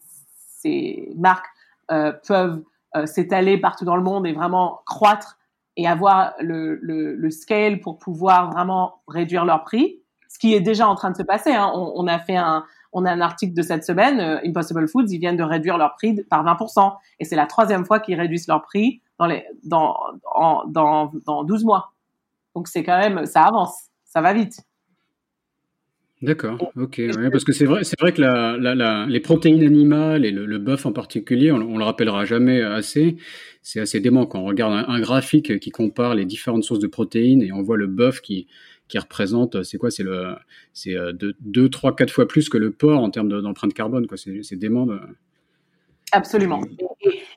ces, marques euh, peuvent euh, s'étaler partout dans le monde et vraiment croître et avoir le, le, le, scale pour pouvoir vraiment réduire leur prix, ce qui est déjà en train de se passer. Hein. On, on, a fait un, on a un article de cette semaine, euh, Impossible Foods, ils viennent de réduire leur prix par 20%, et c'est la troisième fois qu'ils réduisent leur prix dans les dans en, dans dans 12 mois. Donc c'est quand même ça avance, ça va vite. D'accord, ok, parce que c'est vrai, c'est vrai que la, la, les protéines animales et le, le bœuf en particulier, on, on, le rappellera jamais assez, c'est assez dément quand on regarde un, graphique qui compare les différentes sources de protéines et on voit le bœuf qui, qui représente, c'est quoi, c'est le, c'est euh, deux, trois, quatre fois plus que le porc en termes d'empreinte carbone, quoi. C'est dément. De... Absolument.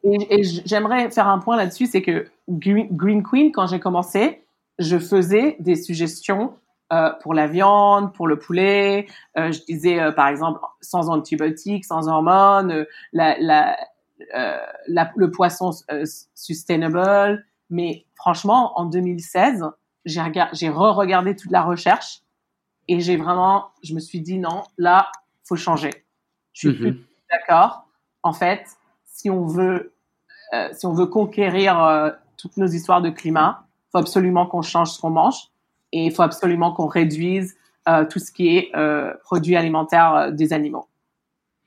Et, et, j'aimerais faire un point là-dessus, c'est que Green Queen, quand j'ai commencé, je faisais des suggestions euh, pour la viande, pour le poulet. Euh, je disais euh, par exemple sans antibiotiques, sans hormones, la, la, la, le poisson sustainable. Mais franchement, en 2016, j'ai j'ai re-regardé toute la recherche et j'ai vraiment, je me suis dit non, là, faut changer. Je suis mm-hmm. d'accord. En fait, si on veut, si on veut conquérir toutes nos histoires de climat, faut absolument qu'on change ce qu'on mange et il faut absolument qu'on réduise euh, tout ce qui est euh, produits alimentaires euh, des animaux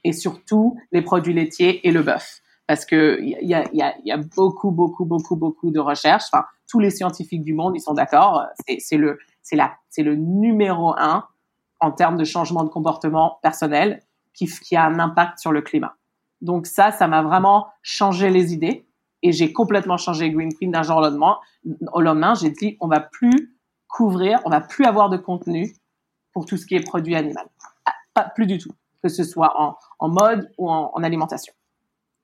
et surtout les produits laitiers et le bœuf. Parce que il y a, beaucoup beaucoup beaucoup beaucoup de recherches. Tous les scientifiques du monde ils sont d'accord. C'est le le numéro un en termes de changement de comportement personnel qui, a un impact sur le climat. Donc ça ça m'a vraiment changé les idées. Et j'ai complètement changé Green Queen d'un jour au lendemain. Au lendemain j'ai dit on va plus couvrir, on va plus avoir de contenu pour tout ce qui est produit animal. Ah, pas plus du tout, que ce soit en, mode ou en, alimentation.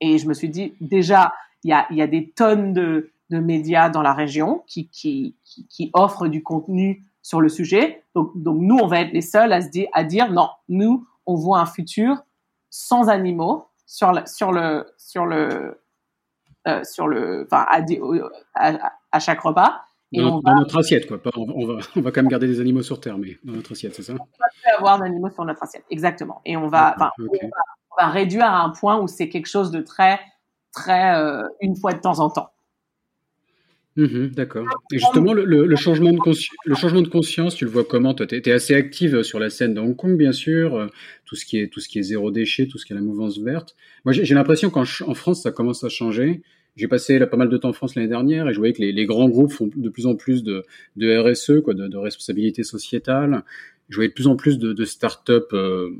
Et je me suis dit, déjà, il y a, y a des tonnes de, de médias dans la région qui, qui, qui, offrent du contenu sur le sujet. Donc, donc nous, on va être les seuls à, se dire, à dire, non, nous, on voit un futur sans animaux sur le, sur le, sur le, euh, sur le, enfin, à, à, chaque repas. Dans, notre assiette, quoi. on, va, on va quand même garder des animaux sur Terre, mais dans notre assiette, c'est ça? On va avoir d'animaux sur notre assiette, exactement. Et on va, on, va réduire à un point où c'est quelque chose de très, très euh, une fois de temps en temps. Mmh d'accord. Et justement, le, le, changement de le changement de conscience, tu le vois comment Tu es, assez active sur la scène de Hong Kong, bien sûr, euh, tout ce qui est, tout ce qui est zéro déchet, tout ce qui est la mouvance verte. Moi, j'ai l'impression qu'en France, ça commence à changer j'ai passé pas mal de temps en France l'année dernière et je voyais que les, grands groupes font de plus en plus de, RSE, quoi, de, responsabilité sociétale. Je voyais de plus en plus de, de start-up euh,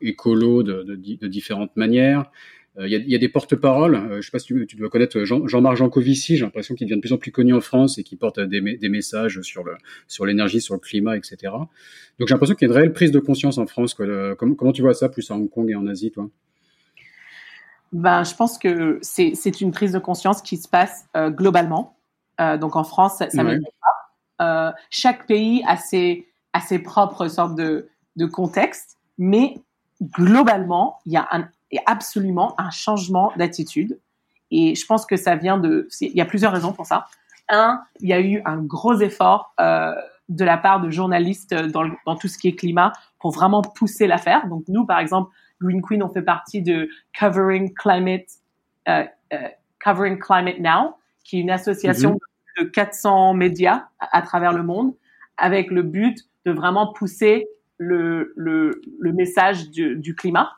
écolo de, différentes manières. Euh, il y, a, des porte-paroles. Euh, je ne sais pas si tu, dois connaître Jean-Marc Jancovici. J'ai l'impression qu'il devient de plus en plus connu en France et qui porte des, messages sur l'énergie, sur le climat, etc. Donc j'ai l'impression qu'il y a une réelle prise de conscience en France. Comment, comment tu vois ça, plus à Hong Kong et en Asie, toi? Ben, je pense que c'est une prise de conscience qui se passe euh, globalement. Euh, donc en France, ça, ça pas. Euh, chaque pays a ses, a ses propres sortes de, de contextes, mais globalement, il y a un, absolument un changement d'attitude. Et je pense que ça vient de... Il y a plusieurs raisons pour ça. Un, il y a eu un gros effort de la part de journalistes dans, dans tout ce qui est climat pour vraiment pousser l'affaire. Donc nous, par exemple, Green Queen, on fait partie de Covering Climate, euh, euh, Covering Climate Now, qui est une association mm-hmm. de 400 médias à, travers le monde, avec le but de vraiment pousser le, le, le message du, du, climat.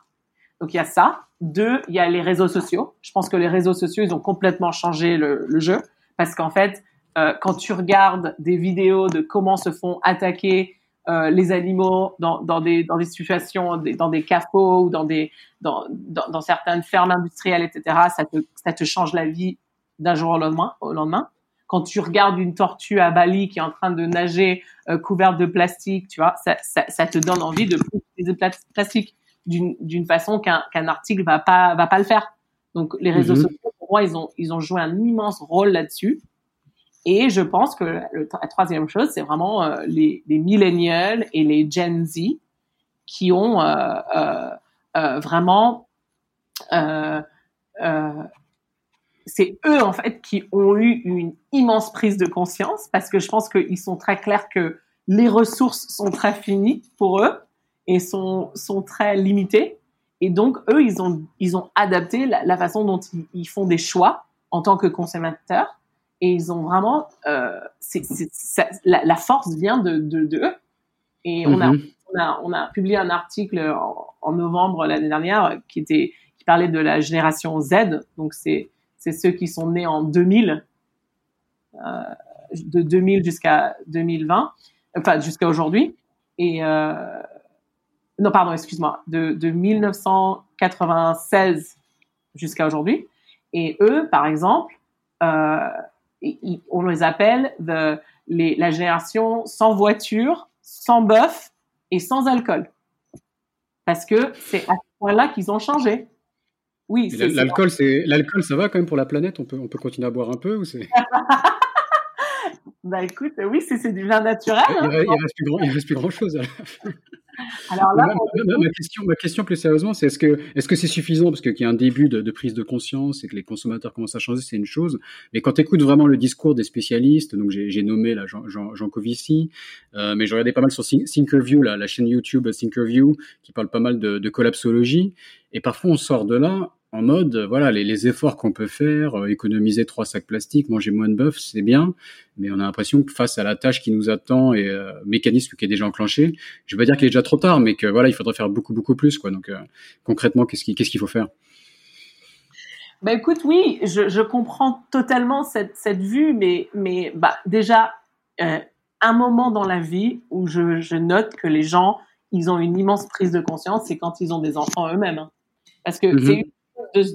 Donc il y a ça. Deux, il y a les réseaux sociaux. Je pense que les réseaux sociaux, ils ont complètement changé le, le jeu parce qu'en fait, euh, quand tu regardes des vidéos de comment se font attaquer euh, les animaux dans, dans, des, dans des situations, dans des cafots ou dans, des, dans, dans, dans, certaines fermes industrielles, etc., ça te, ça te change la vie d'un jour au lendemain, au lendemain. Quand tu regardes une tortue à Bali qui est en train de nager euh, couverte de plastique, tu vois, ça, ça, ça, te donne envie de utiliser le plastique d'une façon qu'un qu'un article va pas va pas le faire. Donc les réseaux mm-hmm. sociaux, pour moi, ils ont ils ont joué un immense rôle là-dessus. Et je pense que la troisième chose, c'est vraiment euh, les, les millennials et les Gen Z qui ont euh, euh, vraiment... C'est eux, en fait, qui ont eu une immense prise de conscience parce que je pense qu'ils sont très clairs que les ressources sont très finies pour eux et sont, sont très limitées. Et donc, eux, ils ont, ils ont adapté la, façon dont ils, font des choix en tant que consommateurs et ils ont vraiment euh, c'est, c'est, la, la, force vient de, de, de eux. Et on, a, mhm. on, a, on a publié un article en, en, novembre l'année dernière qui était qui parlait de la génération Z. Donc c'est c'est ceux qui sont nés en 2000 euh, de 2000 jusqu'à 2020 enfin jusqu'à aujourd'hui. Et euh, non pardon excuse-moi de, de 1996 jusqu'à aujourd'hui. Et eux par exemple euh, on les appelle les, la génération sans voiture, sans bœuf et sans alcool. Parce que c'est à ce point-là qu'ils ont changé. Oui. L'alcool, c'est l'alcool, ça va quand même pour la planète? On peut, on peut continuer à boire un peu ou c'est? Bah écoute, oui, c'est du vin naturel. Il, hein, il, reste, plus grand, il reste plus grand chose. Alors là, ma, question, ma question plus sérieusement, c'est est-ce que est-ce que c'est suffisant? Parce qu'il y a un début de, de, prise de conscience et que les consommateurs commencent à changer, c'est une chose. Mais quand tu écoutes vraiment le discours des spécialistes, donc j'ai nommé là Jean, Jean, Jean Covici, euh, mais je regardais pas mal sur Thinkerview, la, la chaîne YouTube Thinkerview, qui parle pas mal de, de collapsologie. Et parfois on sort de là en mode, voilà, les, les efforts qu'on peut faire, euh, économiser trois sacs plastiques, manger moins de bœuf, c'est bien, mais on a l'impression que face à la tâche qui nous attend et euh, mécanisme qui est déjà enclenché, je veux pas dire qu'il est déjà trop tard, mais que voilà, il faudrait faire beaucoup beaucoup plus, quoi. Donc euh, concrètement, qu'est-ce qu'il faut faire? Bah écoute, oui, je, je comprends totalement cette, cette vue, mais mais bah déjà un moment dans la vie où je, je note que les gens ils ont une immense prise de conscience, c'est quand ils ont des enfants eux-mêmes, hein. parce que mm-hmm. c'est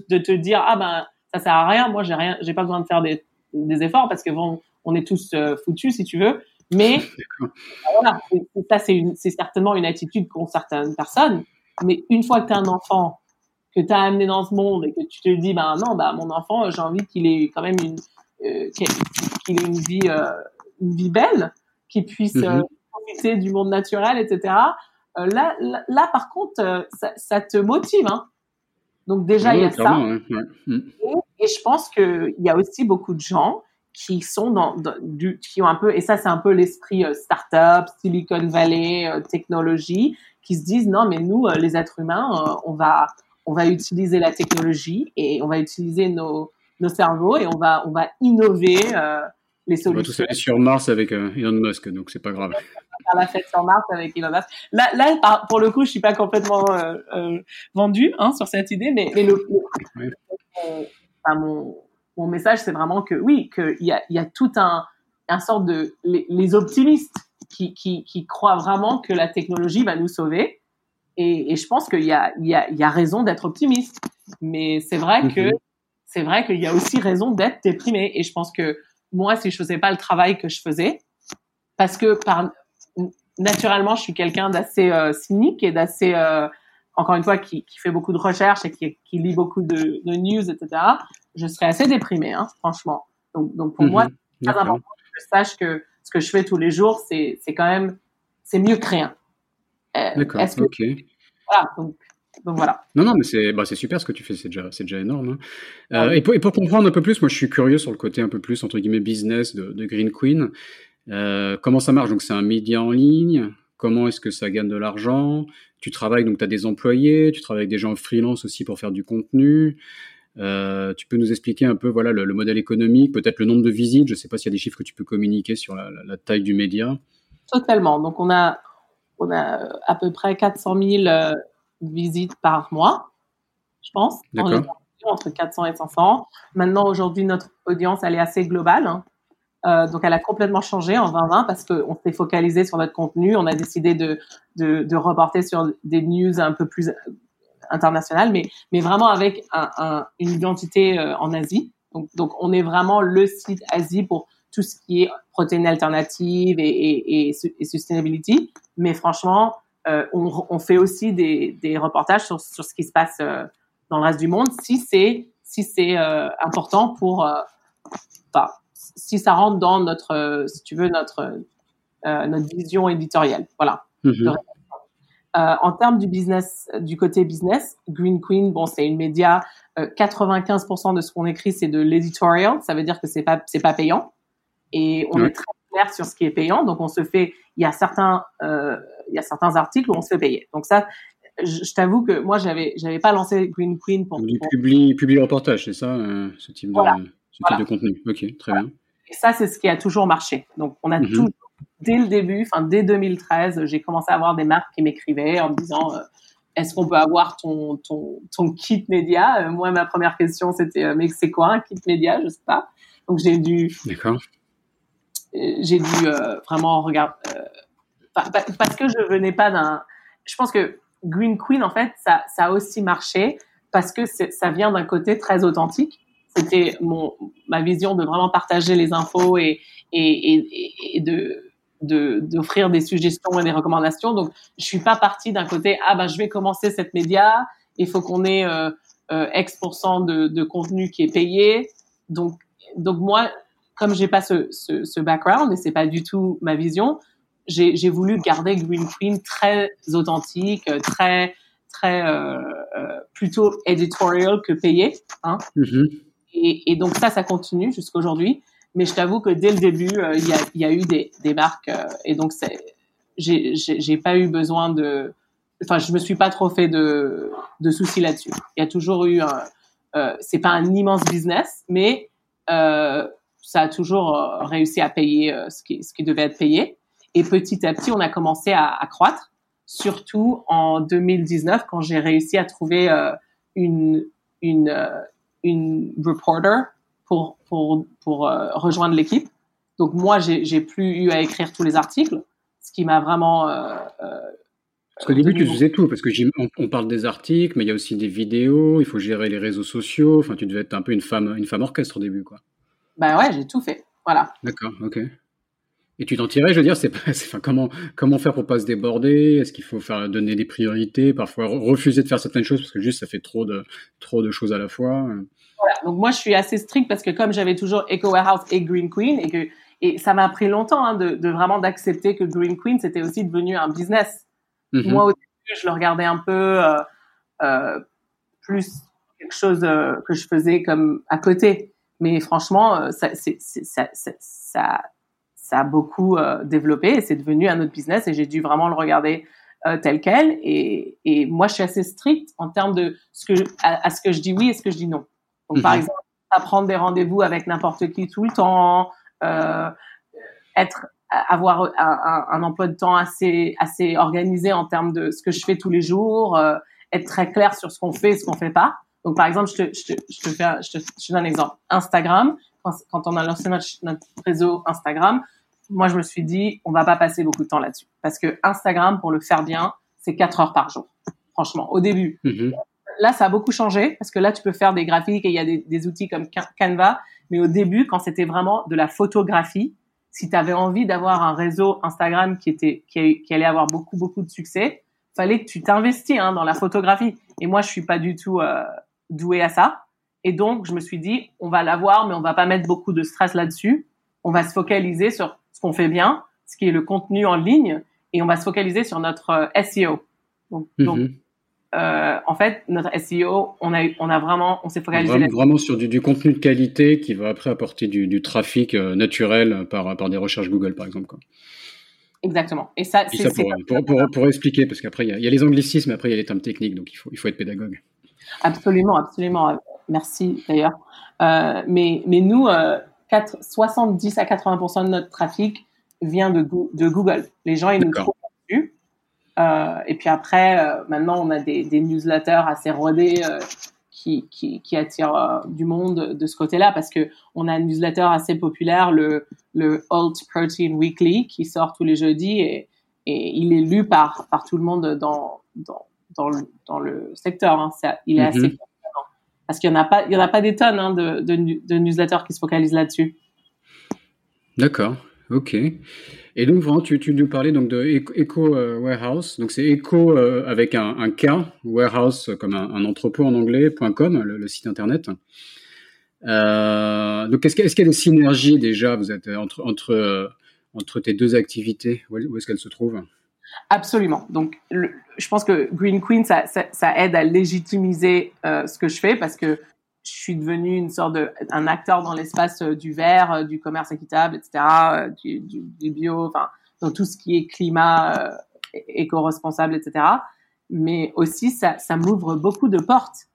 de, te dire ah ben ça sert à rien, moi j'ai rien, j'ai pas besoin de faire des, des efforts parce que bon, on est tous euh, foutus si tu veux. Mais voilà, ça c'est c'est certainement une attitude qu'ont certaines personnes. Mais une fois que tu as un enfant que tu as amené dans ce monde et que tu te dis ben non bah mon enfant j'ai envie qu'il ait quand même une euh, qu'il ait une vie euh, une vie belle, qu'il puisse mm-hmm. profiter du monde naturel etc. Là, là, là, par contre ça, ça te motive hein donc déjà, il y a ça. Mm. Et, je pense qu'il y a aussi beaucoup de gens qui sont dans, du, qui ont un peu, et ça c'est un peu l'esprit euh, startup, Silicon Valley, euh, technologie, qui se disent non mais nous euh, les êtres humains, on va on va utiliser la technologie et on va utiliser nos, nos cerveaux et on va on va innover les solutions. On va tous aller sur Mars avec Elon Musk, donc c'est pas grave faire la fête sur Mars avec Elon Musk. Là, là, pour le coup, je suis pas complètement euh, euh, vendue hein, sur cette idée, mais, mais le, mon, mon message, c'est vraiment que oui, qu'il y a, il y a tout un, un sorte de les, optimistes qui, qui, qui, croient vraiment que la technologie va nous sauver. Et, et je pense qu'il y a, il y, a, il y a raison d'être optimiste. Mais c'est vrai que mhm. c'est vrai qu'il y a aussi raison d'être déprimé. Et je pense que moi, si je faisais pas le travail que je faisais, parce que par naturellement, je suis quelqu'un d'assez euh, cynique et d'assez euh, encore une fois, qui, qui, fait beaucoup de recherches et qui, qui lit beaucoup de, de, news, etc., je serais assez déprimée, hein, franchement. Donc, donc pour moi, mhm. c'est très important que je sache que ce que je fais tous les jours, c'est quand même, c'est mieux que rien. Euh, D'accord, ok. Voilà, donc, donc, voilà. Non, non, mais c'est bah, super ce que tu fais, c'est déjà, déjà énorme. Hein. Euh, et, pour, et, pour, comprendre un peu plus, moi je suis curieux sur le côté un peu plus, entre guillemets, business de, de Green Queen. Euh, comment ça marche? Donc c'est un média en ligne Comment est-ce que ça gagne de l'argent? Tu travailles, donc tu as des employés, tu travailles avec des gens en freelance aussi pour faire du contenu. Euh, tu peux nous expliquer un peu voilà le, modèle économique, peut-être le nombre de visites? Je ne sais pas s'il y a des chiffres que tu peux communiquer sur la, taille du média. Totalement. Donc on a on a à peu près 400 000 euh, visites par mois, je pense. D'accord. Entre 400 et 500. Maintenant aujourd'hui notre audience elle est assez globale. Hein. Euh, donc, elle a complètement changé en 2020 parce qu'on s'est focalisé sur notre contenu. On a décidé de, de, de, reporter sur des news un peu plus internationales, mais, mais vraiment avec un, un, une identité euh, en Asie. Donc, donc, on est vraiment le site Asie pour tout ce qui est protéines alternatives et, et, et, et sustainability. Mais franchement, euh, on, on, fait aussi des, des reportages sur, sur, ce qui se passe euh, dans le reste du monde si c'est si c'est euh, important pour enfin, si ça rentre dans notre, euh, si tu veux, notre, euh, notre vision éditoriale. Voilà. Mm-hmm. Euh, en termes du business, du côté business, Green Queen, bon, c'est une média. 95% de ce qu'on écrit, c'est de l'éditorial. Ça veut dire que c'est pas, c'est pas payant. Et on est très clair sur ce qui est payant. Donc, on se fait. Il y a certains, il y a certains articles où on se fait payer. Donc ça, je, t'avoue que moi, j'avais, j'avais pas lancé Green Queen pour. Du public, public reportage, c'est ça, ce type de, ce type de contenu. Ok, très bien. Et ça, c'est ce qui a toujours marché. Donc, on a mhm. toujours, dès le début, enfin, dès 2013, j'ai commencé à avoir des marques qui m'écrivaient en me disant, euh, est-ce qu'on peut avoir ton, ton, ton kit média? Euh, Moi, ma première question, c'était, euh, mais c'est quoi un kit média? Je sais pas. Donc, j'ai dû. J'ai dû vraiment regarder. parce que je venais pas d'un. Je pense que Green Queen, en fait, ça, ça a aussi marché parce que ça vient d'un côté très authentique c'était mon ma vision de vraiment partager les infos et et, et, et de d'offrir des suggestions et des recommandations. Donc, je suis pas partie d'un côté ah ben je vais commencer cette média, il faut qu'on ait euh, euh, X de, de contenu qui est payé. Donc donc moi comme j'ai pas ce, ce, ce background et c'est pas du tout ma vision, j'ai voulu garder Green Queen très authentique, très très euh, euh, plutôt editorial que payé. Hein. Mm-hmm. Et, et, donc ça, ça continue jusqu'à aujourd'hui. Mais je t'avoue que dès le début, euh, il y, a, y, a, eu des, des marques euh, et donc c'est, j'ai, j'ai pas eu besoin de, enfin, je me suis pas trop fait de, de soucis là-dessus. Il y a toujours eu, un, euh, c'est pas un immense business, mais euh, ça a toujours réussi à payer ce qui, ce qui devait être payé. Et petit à petit, on a commencé à, à croître, surtout en 2019 quand j'ai réussi à trouver une, une, une reporter pour, pour, pour euh, rejoindre l'équipe. Donc moi, j'ai plus eu à écrire tous les articles, ce qui m'a vraiment... Euh, euh, parce qu'au début, tu faisais tout, parce que on, on, parle des articles, mais il y a aussi des vidéos, il faut gérer les réseaux sociaux. Enfin, tu devais être un peu une femme, une femme orchestre au début, quoi. Bah ouais, j'ai tout fait. Voilà. D'accord, ok. Et tu t'en tirais, je veux dire, c'est enfin, comment, comment faire pour pas se déborder? Est-ce qu'il faut faire donner des priorités Parfois refuser de faire certaines choses parce que juste ça fait trop de, trop de choses à la fois? Voilà. Donc moi, je suis assez stricte parce que comme j'avais toujours Eco Warehouse et Green Queen et que et ça m'a pris longtemps hein, de, de, vraiment d'accepter que Green Queen c'était aussi devenu un business. Mm-hmm. Moi, au début, je le regardais un peu euh, euh, plus quelque chose euh, que je faisais comme à côté. Mais franchement, euh, ça, c'est, ça, ça ça a beaucoup euh, développé et c'est devenu un autre business et j'ai dû vraiment le regarder euh, tel quel. Et, et, moi, je suis assez stricte en termes de ce que à, ce que je dis oui et ce que je dis non. Donc, par mhm. exemple, à prendre des rendez-vous avec n'importe qui tout le temps, euh, être avoir un, un, emploi de temps assez assez organisé en termes de ce que je fais tous les jours, euh, être très clair sur ce qu'on fait et ce qu'on fait pas. Donc, par exemple, je te, je te, je te, fais, je te, je te donne un exemple. Instagram, quand, quand on a lancé notre, notre, réseau Instagram, moi, je me suis dit, on va pas passer beaucoup de temps là-dessus. Parce que Instagram, pour le faire bien, c'est 4 heures par jour. Franchement, au début. Mm-hmm. Là, ça a beaucoup changé parce que là, tu peux faire des graphiques et il y a des, des outils comme Canva. Mais au début, quand c'était vraiment de la photographie, si tu avais envie d'avoir un réseau Instagram qui était qui, qui, allait avoir beaucoup beaucoup de succès, fallait que tu t'investis hein, dans la photographie. Et moi, je suis pas du tout euh, douée à ça. Et donc, je me suis dit, on va l'avoir, mais on va pas mettre beaucoup de stress là-dessus. On va se focaliser sur ce qu'on fait bien, ce qui est le contenu en ligne, et on va se focaliser sur notre euh, SEO. Donc, mm-hmm. Euh, en fait, notre SEO, on a, on a vraiment, on s'est focalisé vraiment, vraiment sur du, du, contenu de qualité qui va après apporter du, du trafic euh, naturel par, par des recherches Google, par exemple. Quoi. Exactement. Et ça, c'est pour, pour, pour, pour, expliquer, parce qu'après, il y, y, a les anglicismes, après, il y a les termes techniques, donc il faut, il faut être pédagogue. Absolument, absolument. Merci d'ailleurs. Euh, mais, mais nous, euh, 4, 70 à 80% de notre trafic vient de, de Google. Les gens, ils nous trouvent là-dessus. Euh, et puis après, euh, maintenant, on a des, des newsletters assez rodés euh, qui, qui, qui, attirent du monde de ce côté-là parce que on a un newsletter assez populaire, le, le Alt Protein Weekly, qui sort tous les jeudis et, et il est lu par, par tout le monde dans, dans, dans, le, dans le secteur. Hein. il est assez mm-hmm. parce qu'il n'y en a pas, il y en a pas des tonnes hein, de, de, de newsletters qui se focalisent là-dessus. D'accord, ok. Et donc, vraiment, tu, tu nous parlais donc de Eco euh, Warehouse. Donc, c'est Eco euh, avec un, un, K, Warehouse comme un, un entrepôt en anglais, .com, le, le site internet. Euh, donc, est-ce qu'il est y a des synergies déjà vous êtes entre, entre, entre tes deux activités? Où est-ce qu'elles se trouvent Absolument. Donc, le, je pense que Green Queen, ça, ça, ça aide à légitimiser ce que je fais parce que je suis devenue une sorte de un acteur dans l'espace euh, du vert, euh, du commerce équitable, etc., euh, du, du, du, bio, enfin dans tout ce qui est climat éco-responsable, etc. Mais aussi ça, ça m'ouvre beaucoup de portes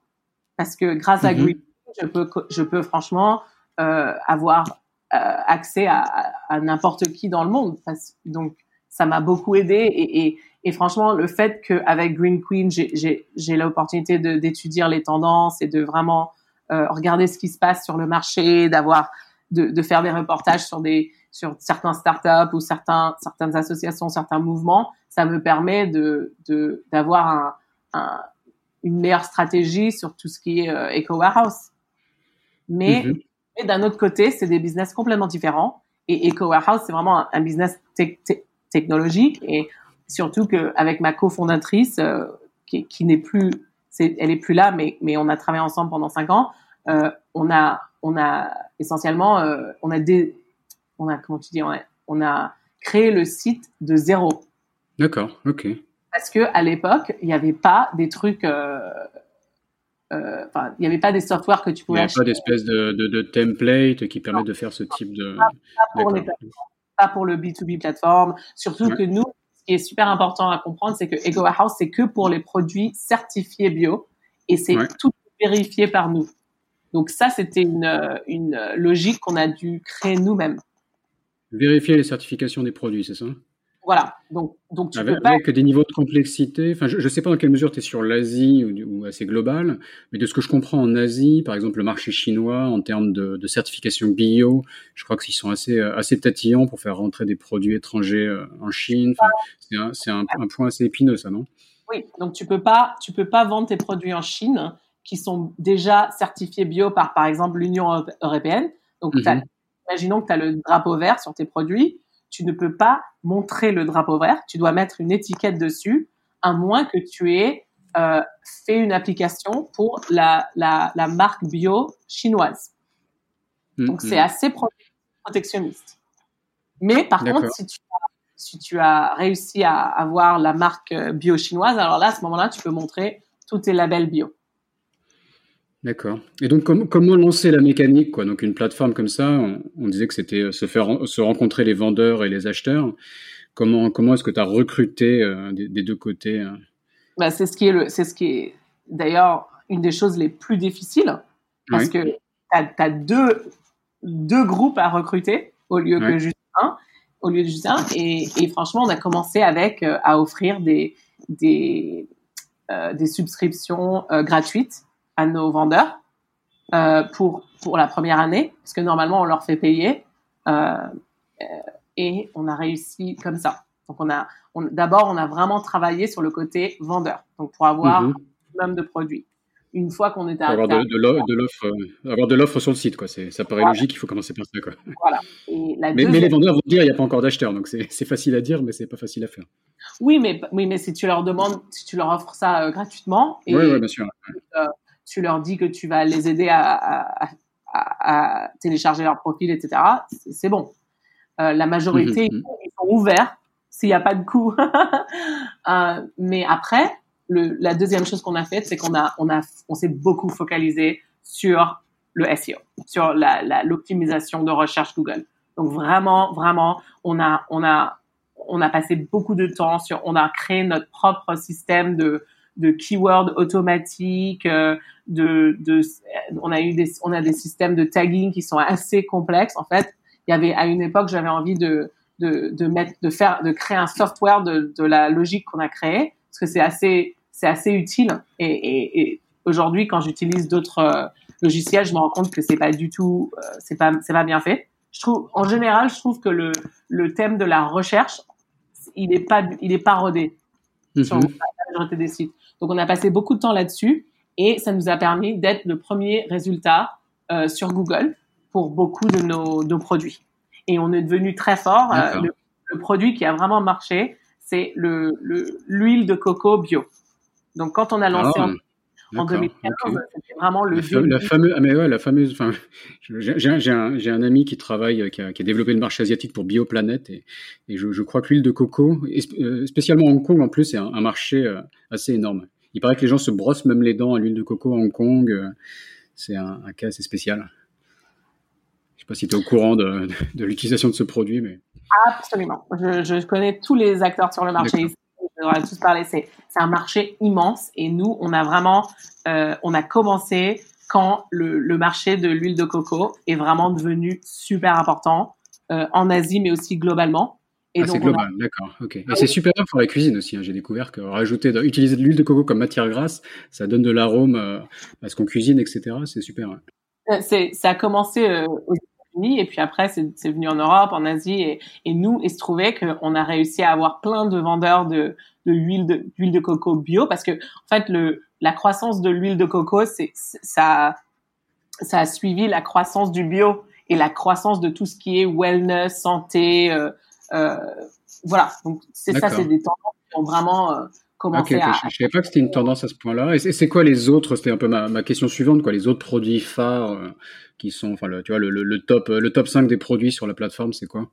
parce que grâce à mm-hmm. Green, je peux je peux franchement euh, avoir accès à, à, n'importe qui dans le monde. Donc ça m'a beaucoup aidé et, et, et, franchement le fait qu'avec Green Queen j'ai l'opportunité d'étudier les tendances et de vraiment euh, regarder ce qui se passe sur le marché, d'avoir, de, de, faire des reportages sur des, sur certains startups ou certains, certaines associations, certains mouvements, ça me permet de, de d'avoir un, un, une meilleure stratégie sur tout ce qui est euh, eco warehouse. Mais, mm-hmm. mais d'un autre côté, c'est des business complètement différents. Et eco warehouse, c'est vraiment un, un business technologique et surtout qu'avec ma cofondatrice, euh, qui, qui n'est plus elle est plus là, mais, mais on a travaillé ensemble pendant cinq ans. Euh, on a, on a essentiellement, euh, on a des, on a, comment tu dis, on a, créé le site de zéro. D'accord, ok. Parce que à l'époque, il n'y avait pas des trucs, euh, enfin, il n'y avait pas des softwares que tu pouvais. Il n'y avait pas d'espèce de, de, template qui permettent de faire ce type de. Pas, pour, pas pour le B2B plateforme. Surtout que nous, qui est super important à comprendre, c'est que Ego House, c'est que pour les produits certifiés bio et c'est tout vérifié par nous. Donc ça, c'était une, une logique qu'on a dû créer nous-mêmes. Vérifier les certifications des produits, c'est ça? Voilà. Donc, donc tu avec, peux pas... avec des niveaux de complexité. Enfin, je ne sais pas dans quelle mesure tu es sur l'Asie ou, ou, assez global, mais de ce que je comprends en Asie, par exemple, le marché chinois en termes de, de certification bio, je crois qu'ils sont assez, assez tatillants pour faire rentrer des produits étrangers euh, en Chine. Enfin, c'est un, un, un, point assez épineux, ça, non? Oui. Donc tu peux pas, tu peux pas vendre tes produits en Chine qui sont déjà certifiés bio par, par exemple, l'Union européenne. Donc, mm -hmm. imaginons que tu as le drapeau vert sur tes produits tu ne peux pas montrer le drapeau vert, tu dois mettre une étiquette dessus, à moins que tu aies euh, fait une application pour la, la, la marque bio chinoise. Mm, Donc c'est mm. assez protectionniste. Mais par contre, si tu, as, si tu as réussi à avoir la marque bio chinoise, alors là, à ce moment-là, tu peux montrer tous tes labels bio. D'accord. Et donc, comment lancer la mécanique quoi? Donc, une plateforme comme ça, on, disait que c'était euh, se faire se rencontrer les vendeurs et les acheteurs. Comment comment est-ce que tu as recruté euh, des, des, deux côtés euh? bah, C'est ce qui est c'est ce qui est d'ailleurs une des choses les plus difficiles parce oui. que tu as, deux deux groupes à recruter au lieu oui. que juste un, au lieu de juste un. Et, et franchement, on a commencé avec à offrir des des des subscriptions gratuites à nos vendeurs euh, pour pour la première année, parce que normalement on leur fait payer, euh, et on a réussi comme ça. Donc on a, d'abord on a vraiment travaillé sur le côté vendeur, donc pour avoir mm -hmm. de produits. Une fois qu'on est à avoir de, de l'offre, euh, avoir de l'offre sur le site, quoi. Ça paraît logique, il faut commencer par ça, quoi. Voilà. Et la mais, mais, les vendeurs vont dire, il n'y a pas encore d'acheteurs, donc c'est facile à dire, mais c'est pas facile à faire. Oui, mais oui, mais si tu leur demandes, si tu leur offres ça euh, gratuitement, et oui, oui, bien sûr. Euh, tu leur dis que tu vas les aider à, à, à, à télécharger leur profil, etc. C'est bon. Euh, la majorité, -hmm. ils sont ouverts s'il n'y a pas de coût. euh, mais après, le, la deuxième chose qu'on a faite, c'est qu'on a, on a, on s'est beaucoup focalisé sur le SEO, sur l'optimisation de recherche Google. Donc vraiment, vraiment, on a, on a, on a passé beaucoup de temps sur, on a créé notre propre système de, de keywords automatiques, euh, de, de, on a eu des, on a des systèmes de tagging qui sont assez complexes. En fait, il y avait à une époque, j'avais envie de, de, de mettre, de faire, de créer un software de, de la logique qu'on a créée, parce que c'est assez, c'est assez utile. Et, et, et aujourd'hui, quand j'utilise d'autres euh, logiciels, je me rends compte que c'est pas du tout, euh, c'est pas, c'est pas bien fait. Je trouve, en général, je trouve que le, le thème de la recherche, il est pas, il est pas rodé mm -hmm. sur la majorité des sites. Donc, on a passé beaucoup de temps là-dessus et ça nous a permis d'être le premier résultat euh, sur Google pour beaucoup de nos, nos produits et on est devenu très fort. Euh, le, le, produit qui a vraiment marché, c'est le l'huile de coco bio. Donc quand on a lancé ah, en, en, 2015, okay. c'était vraiment le la, la fameuse, ah mais ouais, la fameuse. Enfin, j'ai un, un, ami qui travaille, qui a, qui a, développé le marché asiatique pour Bioplanète et, et je, je, crois que l'huile de coco, euh, spécialement Hong Kong en plus, c'est un, un, marché euh, assez énorme. Il paraît que les gens se brossent même les dents à l'huile de coco à Hong Kong. C'est un, un cas assez spécial pas si tu es au courant de, de l'utilisation de ce produit. Mais... Absolument. Je, je, connais tous les acteurs sur le marché. On a tous parlé. C'est un marché immense et nous, on a vraiment, euh, on a commencé quand le, le marché de l'huile de coco est vraiment devenu super important euh, en Asie, mais aussi globalement. Ah, c'est global, a... d'accord. Ok. Et c'est super pour la cuisine aussi. Hein. J'ai découvert que rajouter, utiliser de l'huile de coco comme matière grasse, ça donne de l'arôme euh, à ce qu'on cuisine, etc. C'est super. C'est, ça a commencé euh, et puis après c'est venu en Europe, en Asie. Et, et nous il se trouvait qu'on a réussi à avoir plein de vendeurs de d'huile de, de, de coco bio. Parce que en fait le la croissance de l'huile de coco c'est ça ça a suivi la croissance du bio et la croissance de tout ce qui est wellness, santé, euh, euh, voilà. Donc c'est ça, c'est des tendances qui ont vraiment euh, commencé okay, à. Je, ne savais pas que c'était une tendance à ce point-là. Et c'est quoi les autres? C'était un peu ma, ma, question suivante, quoi. Les autres produits phares euh, qui sont, enfin, le, tu vois, le, le, le, top, le top 5 des produits sur la plateforme, c'est quoi?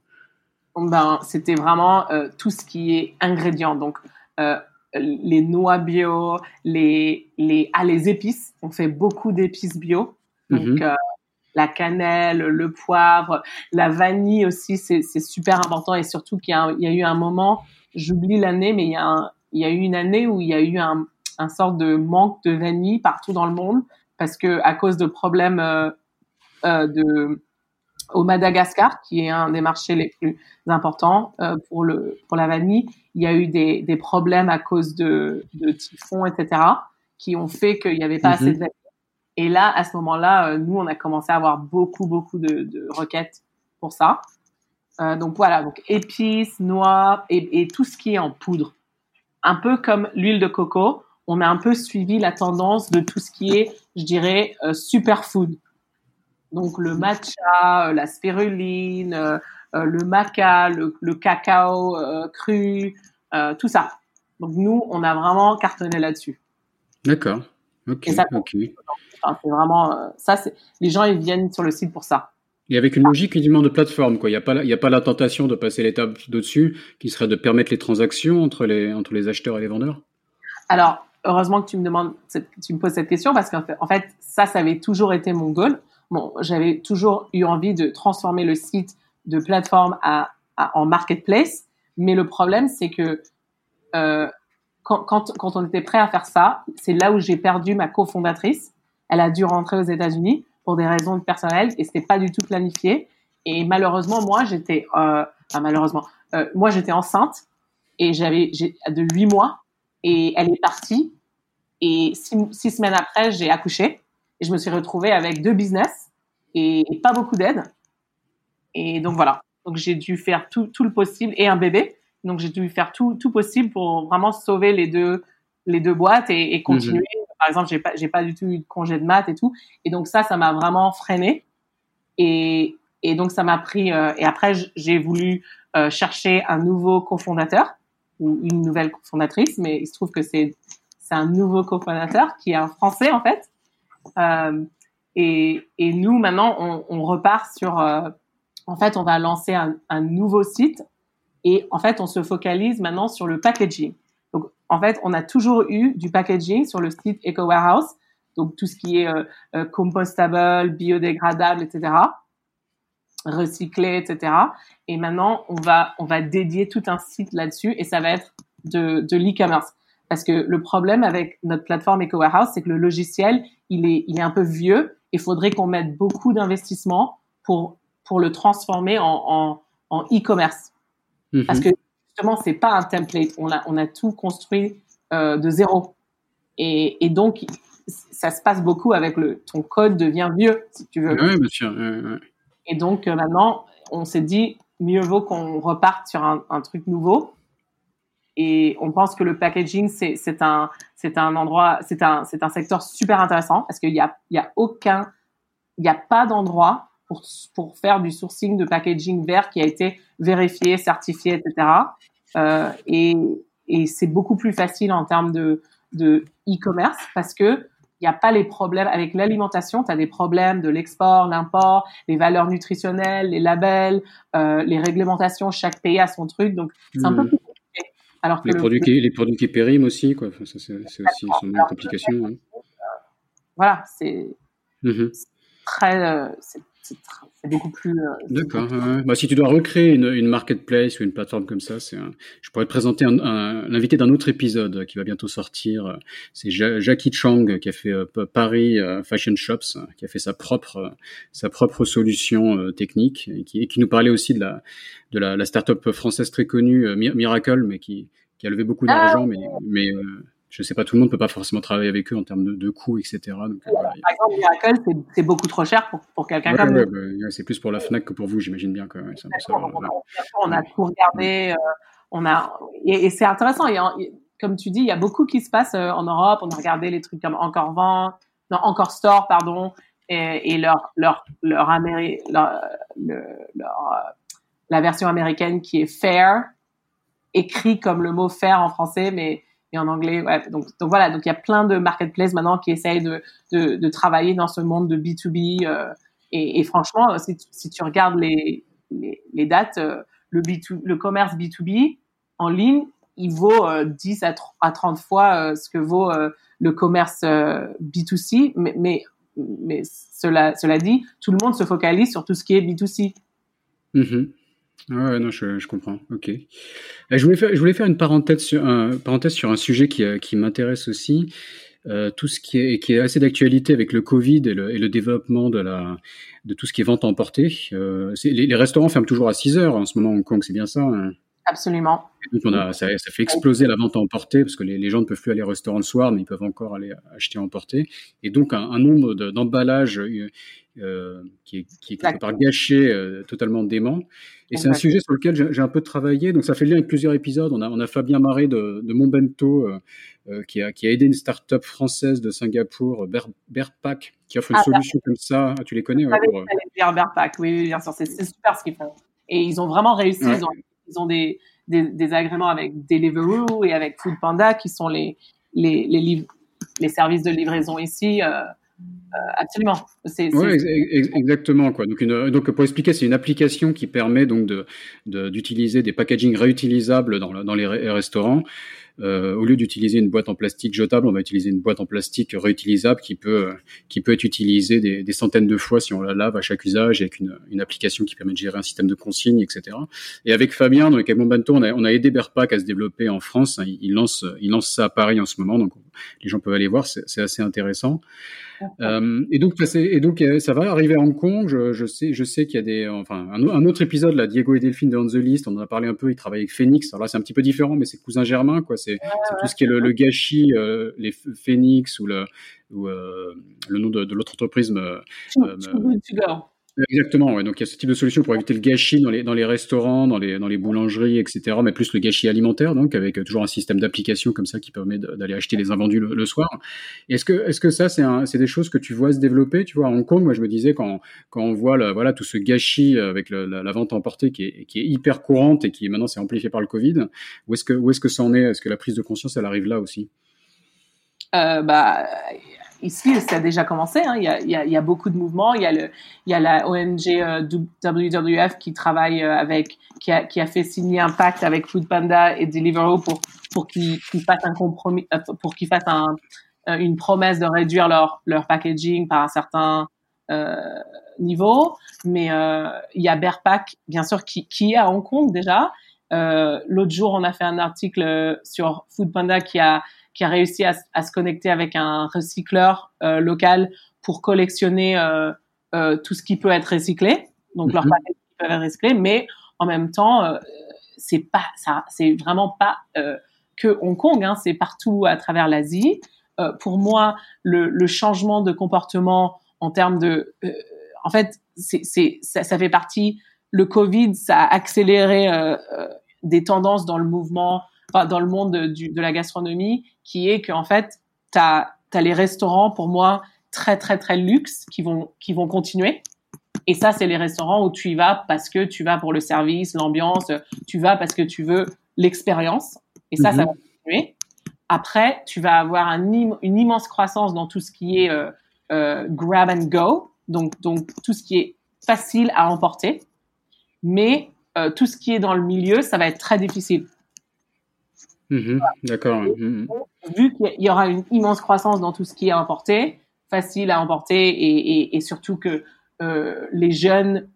Ben, c'était vraiment euh, tout ce qui est ingrédients. Donc, euh, les noix bio, les, les, ah, les épices. On fait beaucoup d'épices bio. Donc, mm -hmm. euh, la cannelle, le poivre, la vanille aussi, c'est super important. Et surtout qu'il y, y, a eu un moment, j'oublie l'année, mais il y, a un, il y a eu une année où il y a eu un, un sort de manque de vanille partout dans le monde parce que à cause de problèmes euh, euh, de, au Madagascar, qui est un des marchés les plus importants euh, pour, le, pour la vanille, il y a eu des, des problèmes à cause de, de typhons, etc., qui ont fait qu'il n'y avait pas mm -hmm. assez de vanille. Et là, à ce moment-là, nous, on a commencé à avoir beaucoup, beaucoup de, de requêtes pour ça. Donc voilà, donc épices, noix et, et, tout ce qui est en poudre. Un peu comme l'huile de coco, on a un peu suivi la tendance de tout ce qui est, je dirais, euh, superfood. Donc le matcha, euh, la spiruline, euh, le maca, le, le cacao cru, tout ça. Donc nous, on a vraiment cartonné là-dessus. D'accord. Ok. okay. Enfin, c'est vraiment ça. C'est les gens ils viennent sur le site pour ça. Et avec une logique uniquement de plateforme, quoi. Il n'y a pas, y a pas la tentation de passer l'étape d'au-dessus, qui serait de permettre les transactions entre les, entre les acheteurs et les vendeurs. Alors, heureusement que tu me demandes, tu me poses cette question parce qu'en fait, ça, ça avait toujours été mon goal bon, j'avais toujours eu envie de transformer le site de plateforme à en marketplace, mais le problème c'est que euh, quand, quand, quand, on était prêt à faire ça, c'est là où j'ai perdu ma cofondatrice. Elle a dû rentrer aux États-Unis pour des raisons personnelles et c'était pas du tout planifié. Et malheureusement, moi, j'étais, euh, enfin, malheureusement, euh, moi, j'étais enceinte et j'avais de huit mois et elle est partie Et six, semaines après, j'ai accouché et je me suis retrouvée avec deux business et, pas beaucoup d'aide. Et donc voilà. Donc j'ai dû faire tout, tout, le possible et un bébé. Donc j'ai dû faire tout, tout possible pour vraiment sauver les deux, les deux boîtes et, continuer. Par exemple, j'ai pas, j'ai pas du tout eu de congé de maths et tout. Et donc ça, ça m'a vraiment freiné. Et, et donc ça m'a pris. Euh, et après, j'ai voulu euh, chercher un nouveau cofondateur ou une nouvelle cofondatrice, mais il se trouve que c'est c'est un nouveau cofondateur qui est un Français en fait. Euh, et, et, nous maintenant, on, repart sur. En fait, on va lancer un, nouveau site et en fait, on se focalise maintenant sur le packaging. En fait, on a toujours eu du packaging sur le site Eco Warehouse, donc tout ce qui est euh, compostable, biodégradable, etc recyclé, etc. Et maintenant, on va, on va dédier tout un site là-dessus et ça va être de, de l'e-commerce. Parce que le problème avec notre plateforme Eco Warehouse, c'est que le logiciel, il est, il est un peu vieux. Il faudrait qu'on mette beaucoup d'investissement pour, pour le transformer en, en, en e-commerce. Mhm. Parce que justement, c'est pas un template. On a, on a tout construit euh, de zéro. Et, et donc, ça se passe beaucoup avec le, ton code devient vieux, si tu veux. Oui, bien sûr. Et donc euh, maintenant, on s'est dit, mieux vaut qu'on reparte sur un, un, truc nouveau. Et on pense que le packaging, c'est un, un endroit, c'est un, un secteur super intéressant parce qu'il y a, y a aucun, il n'y a pas d'endroit pour, pour faire du sourcing de packaging vert qui a été vérifié, certifié, etc. Euh, et, et c'est beaucoup plus facile en termes de, de e-commerce parce que il n'y a pas les problèmes avec l'alimentation. Tu as des problèmes de l'export, l'import, les valeurs nutritionnelles, les labels, euh, les réglementations. Chaque pays a son truc, donc c'est un peu hmm. plus compliqué. Alors les, produits qui, les produits qui périment aussi, quoi. ça, c'est, aussi son complication. Hein. Voilà, c'est, mmh très, euh, c'est beaucoup plus. Euh, D'accord. bah, si tu dois recréer une, une, marketplace ou une plateforme comme ça, c'est je pourrais te présenter l'invité d'un autre épisode qui va bientôt sortir. C'est Jackie Chang qui a fait euh, Paris euh, Fashion Shops, qui a fait sa propre sa propre solution technique et qui, qui, nous parlait aussi de la de la, la start-up française très connue Miracle, mais qui, qui a levé beaucoup ah d'argent, mais mais je sais pas, tout le monde peut pas forcément travailler avec eux en termes de, de coûts, etc. Donc, euh, Par exemple, Miracle, c'est beaucoup trop cher pour, pour quelqu'un comme ouais, bah, c'est plus pour la Fnac que pour vous, j'imagine bien que. Ça, on, a, tout regardé, euh, on a et, et c'est intéressant. Et, comme tu dis, il y a beaucoup qui se passe euh, en Europe. On a regardé les trucs comme Encore Vent, non Encore Store, pardon, et, et leur leur leur, Améri leur, leur la version américaine qui est Fair, écrit comme le mot Fair en français, mais en anglais. Ouais, donc, donc voilà, donc il y a plein de marketplaces maintenant qui essayent de, de, de travailler dans ce monde de B2B. Euh, et, et, franchement, euh, si, si, tu regardes les, les, les dates, euh, le, B2, le commerce B2B en ligne, il vaut 10 à, à 30 fois ce que vaut le commerce B2C. Mais, mais, mais cela, cela dit, tout le monde se focalise sur tout ce qui est B2C. Ouais, non, je, je, comprends. Ok. Je voulais faire, je voulais faire une parenthèse sur un, parenthèse sur un sujet qui, euh, qui m'intéresse aussi. Euh, tout ce qui est, qui est assez d'actualité avec le Covid et le, et le, développement de, la, de tout ce qui est vente emportée. Euh, les, les, restaurants ferment toujours à 6 heures en ce moment à Hong Kong, c'est bien ça hein? Absolument. Donc on a, ça, ça, fait exploser la vente à emporter parce que les, les, gens ne peuvent plus aller au restaurant le soir, mais ils peuvent encore aller acheter à emporter. Et donc un, un nombre d'emballages euh, qui, est, qui est quelque part gâché, euh, totalement dément. Et c'est un sujet sur lequel j'ai un peu travaillé. Donc ça fait lien avec plusieurs épisodes. On a, on a Fabien Marais de, de Montbento euh, qui, a, qui a aidé une start-up française de Singapour, Ber, Berpac, qui offre une ah, solution comme ça. Ah, tu les connais ouais, pour, Berpac, oui, bien sûr. C'est super ce qu'ils font. Et ils ont vraiment réussi. Ils ont, ils ont des, des, des, agréments avec Deliveroo et avec Foodpanda qui sont les, les, les, les services de livraison ici. Absolument. Exactement. Quoi. Donc, une, donc, pour expliquer, c'est une application qui permet donc de, d'utiliser des packaging réutilisables dans, dans les restaurants. Euh, au lieu d'utiliser une boîte en plastique jetable, on va utiliser une boîte en plastique réutilisable qui peut qui peut être utilisée des, des centaines de fois si on la lave à chaque usage avec une, une, application qui permet de gérer un système de consigne, etc. Et avec Fabien, donc avec mon Bento, on a, on a aidé Berpac à se développer en France. Il, lance il lance ça à Paris en ce moment, donc les gens peuvent aller voir, c'est assez intéressant. Euh, et donc, et donc, euh, ça va arriver à Hong Kong. Je, je sais, je sais qu'il y a des, enfin, un, un, autre épisode là, Diego et Delphine de On the List. On en a parlé un peu. Ils travaillent avec Phoenix. Alors là, c'est un petit peu différent, mais c'est cousin germain, quoi. C'est tout ce qui est le, gâchis, les Phoenix ou le, ou, le nom de, l'autre entreprise. Me, Exactement, ouais. donc il y a ce type de solution pour éviter le gâchis dans les, dans les restaurants, dans les, dans les boulangeries, etc., mais plus le gâchis alimentaire, donc avec toujours un système d'application comme ça qui permet d'aller acheter les invendus le, soir. Est-ce que, est-ce que ça, c'est des choses que tu vois se développer Tu vois, à Hong Kong, moi je me disais, quand, quand on voit le, voilà, tout ce gâchis avec la, vente emportée qui est, qui est hyper courante et qui maintenant s'est amplifié par le Covid, où est-ce que, est-ce que ça en est? Est-ce que la prise de conscience, elle arrive là aussi? Euh, bah, ici, ça a déjà commencé. Hein. Il, y a, beaucoup de mouvements. Il y a, le, il y a la ONG euh, WWF qui travaille euh, avec, qui a, fait signer un pacte avec Food Panda et Deliveroo pour, pour qu'ils fassent un compromis, euh, pour qu'ils fassent un, une promesse de réduire leur, leur packaging par un certain niveau. Mais il y a Bearpack, bien sûr, qui, qui est à Hong Kong déjà. L'autre jour, on a fait un article sur Food Panda qui a qui a réussi à, à se connecter avec un recycleur euh, local pour collectionner euh, euh, tout ce qui peut être recyclé, donc leurs mhm. paquets qui peuvent être recyclés, mais en même temps, euh, c'est pas ça, c'est vraiment pas euh, que Hong Kong, hein, c'est partout à travers l'Asie. pour moi, le, le, changement de comportement en termes de, en fait, c'est, c'est ça, ça, fait partie. Le Covid, ça a accéléré des tendances dans le mouvement dans le monde de, de la gastronomie, qui est qu'en fait, tu as, les restaurants, pour moi, très, très, très luxe, qui vont, qui vont continuer. Et ça, c'est les restaurants où tu y vas parce que tu vas pour le service, l'ambiance, tu vas parce que tu veux l'expérience. Et ça, ça mhm. va continuer. Après, tu vas avoir un une immense croissance dans tout ce qui est euh, euh, grab and go, donc, donc tout ce qui est facile à emporter. Mais euh, tout ce qui est dans le milieu, ça va être très difficile. Mhm, d'accord. Mhm. Vu qu'il y aura une immense croissance dans tout ce qui est importé, facile à emporter et, et, et surtout que euh, les jeunes,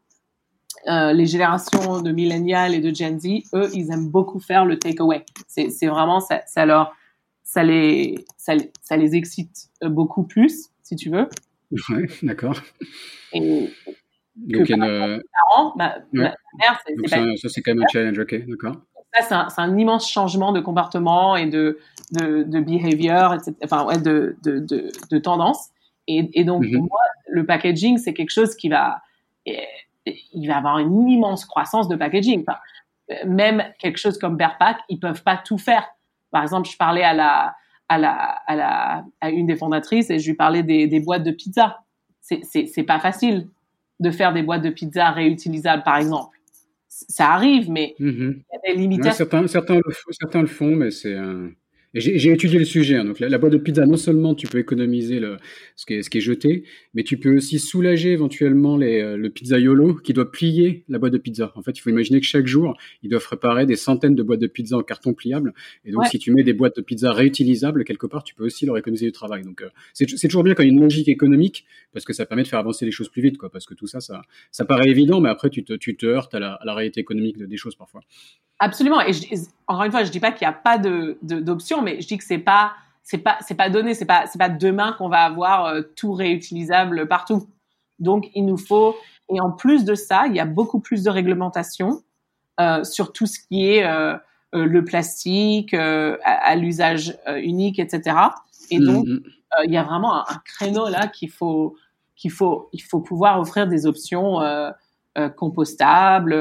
euh, les générations de millennials et de Gen Z, eux, ils aiment beaucoup faire le takeaway. C'est, c'est vraiment ça, ça leur, ça les, ça, ça, les excite beaucoup plus, si tu veux. Ouais, d'accord. Et, donc, que, une... parents, ma, ouais. ma mère, c'est, c'est pas... ça, c'est quand même un challenge, ok, d'accord ça, c'est un, immense changement de comportement et de, de, de behavior, etc. Enfin, ouais, de, de, de, de tendance. Et, et donc, pour mhm. moi, le packaging, c'est quelque chose qui va, il va avoir une immense croissance de packaging. Enfin, même quelque chose comme Bearpack, ils peuvent pas tout faire. Par exemple, je parlais à la, à la, à la, à une des fondatrices et je lui parlais des, des boîtes de pizza. C'est, c'est, c'est pas facile de faire des boîtes de pizza réutilisables, par exemple ça arrive, mais il y a des limitations. certains, certains, le, certains, le, font, mais c'est un, j'ai étudié le sujet. Hein. Donc la, boîte de pizza, non seulement tu peux économiser le, ce, qui est, ce qui est jeté, mais tu peux aussi soulager éventuellement les, euh, le pizzaiolo qui doit plier la boîte de pizza. En fait, il faut imaginer que chaque jour, ils doivent préparer des centaines de boîtes de pizza en carton pliable. Et donc, si tu mets des boîtes de pizza réutilisables quelque part, tu peux aussi leur économiser du travail. Donc, euh, c'est toujours bien quand il y a une logique économique parce que ça permet de faire avancer les choses plus vite, quoi. Parce que tout ça, ça, ça paraît évident, mais après, tu te, tu te heurtes à la, à la réalité économique des choses parfois. Absolument. Et encore une fois, je dis pas qu'il n'y a pas de d'option, mais je dis que c'est pas c'est pas c'est pas donné, c'est pas c'est pas demain qu'on va avoir euh, tout réutilisable partout. Donc il nous faut et en plus de ça, il y a beaucoup plus de réglementation euh, sur tout ce qui est euh, euh le plastique à, à l'usage unique, etc. Et donc mm-hmm. il y a vraiment un, un créneau là qu'il faut qu'il faut il faut pouvoir offrir des options compostables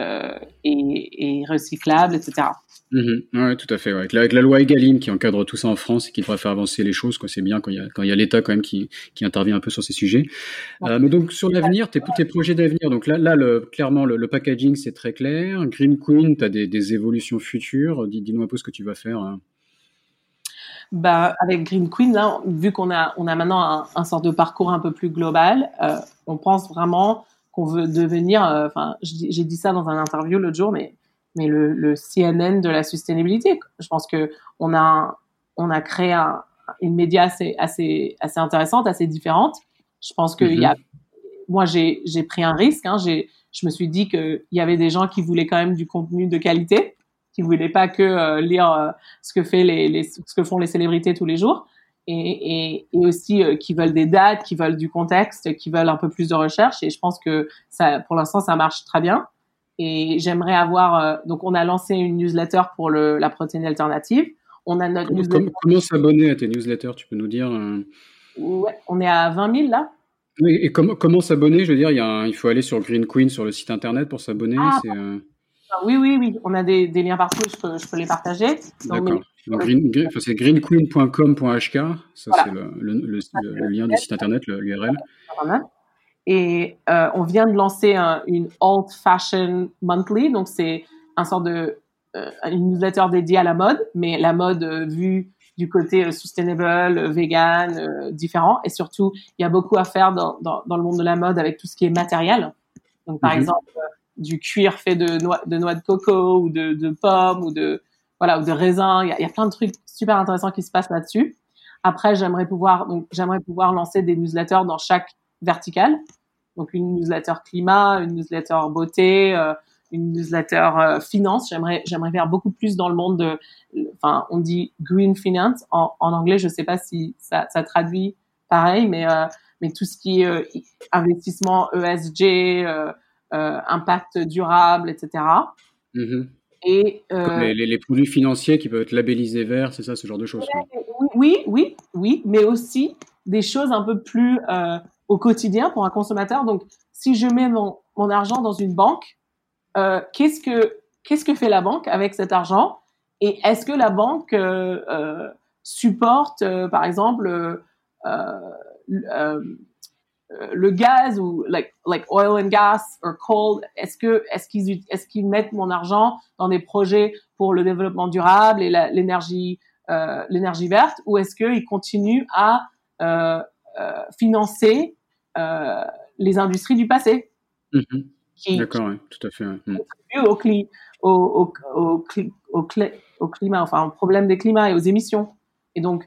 euh, et, recyclable, etc. Mm-hmm. Oui, tout à fait. Avec, la, loi Egalim qui encadre tout ça en France et qui devrait faire avancer les choses, c'est bien quand il y a, a l'État quand même qui, qui intervient un peu sur ces sujets. Euh, mais donc sur l'avenir, tes, tes projets d'avenir, donc là, là le, clairement le, packaging c'est très clair. Green Queen, tu as des, des, évolutions futures. Dis-nous un peu ce que tu vas faire. Hein. Bah, avec Green Queen, là, vu qu'on a, on a maintenant un, un, sort de parcours un peu plus global, euh, on pense vraiment qu'on veut devenir. Euh, enfin, j'ai dit ça dans un interview l'autre jour, mais mais le, le, CNN de la sustainabilité. Je pense que on a on a créé un, une média assez assez assez intéressante, assez différente. Je pense que il y a, mm-hmm. moi j'ai j'ai pris un risque. Hein, j'ai je me suis dit qu'il y avait des gens qui voulaient quand même du contenu de qualité, qui voulaient pas que euh, lire euh, ce que fait les, les, ce que font les célébrités tous les jours et, et, et aussi euh, qui veulent des dates, qui veulent du contexte, qui veulent un peu plus de recherche. Et je pense que ça, pour l'instant, ça marche très bien. Et j'aimerais avoir. donc, on a lancé une newsletter pour le, la protéine alternative. On a notre comment, newsletter. Comment, s'abonner à tes newsletters Tu peux nous dire Ouais, on est à 20 000 là. Oui, et comment, comment s'abonner? Je veux dire, il, y a il faut aller sur Green Queen sur le site internet pour s'abonner. Ah, ah, oui, oui, oui. On a des, des liens partout, je peux, je peux les partager. D'accord. Green, c'est greenqueen.com.hk, ça c'est le, le, le, lien du site internet, l'URL. Et euh, on vient de lancer un, une Old Fashion Monthly, donc c'est un sort de euh, une newsletter dédiée à la mode, mais la mode euh, vue du côté euh, sustainable, vegan, différent. Et surtout, il y a beaucoup à faire dans, dans, dans, le monde de la mode avec tout ce qui est matériel. Donc, par mhm. exemple, du cuir fait de noix de, noix de coco ou de, de pommes ou de voilà ou de raisins. Il y, a, plein de trucs super intéressants qui se passent là-dessus. Après, j'aimerais pouvoir donc j'aimerais pouvoir lancer des newsletters dans chaque verticale. Donc une newsletter climat, une newsletter beauté, euh, une newsletter euh, finance. J'aimerais, j'aimerais faire beaucoup plus dans le monde de, enfin, on dit green finance en, anglais. Je sais pas si ça, ça traduit pareil, mais euh, mais tout ce qui est euh, investissement ESG, impact durable, etc. Et les, les, les, produits financiers qui peuvent être labellisés verts, c'est ça, ce genre de choses. Oui, oui, oui, mais aussi des choses un peu plus au quotidien pour un consommateur. Donc, si je mets mon, mon argent dans une banque, euh, qu'est-ce que qu'est-ce que fait la banque avec cet argent? Et est-ce que la banque euh, euh supporte, euh, par exemple, le gaz ou like like oil and gas or coal Est-ce que est-ce qu'ils est-ce qu'ils mettent mon argent dans des projets pour le développement durable et l'énergie l'énergie verte ou est-ce qu'ils continuent à financer les industries du passé? Mm-hmm. D'accord, tout à fait. Mm. Au, au, au, au, au, climat, enfin au problème des climats et aux émissions. Et donc,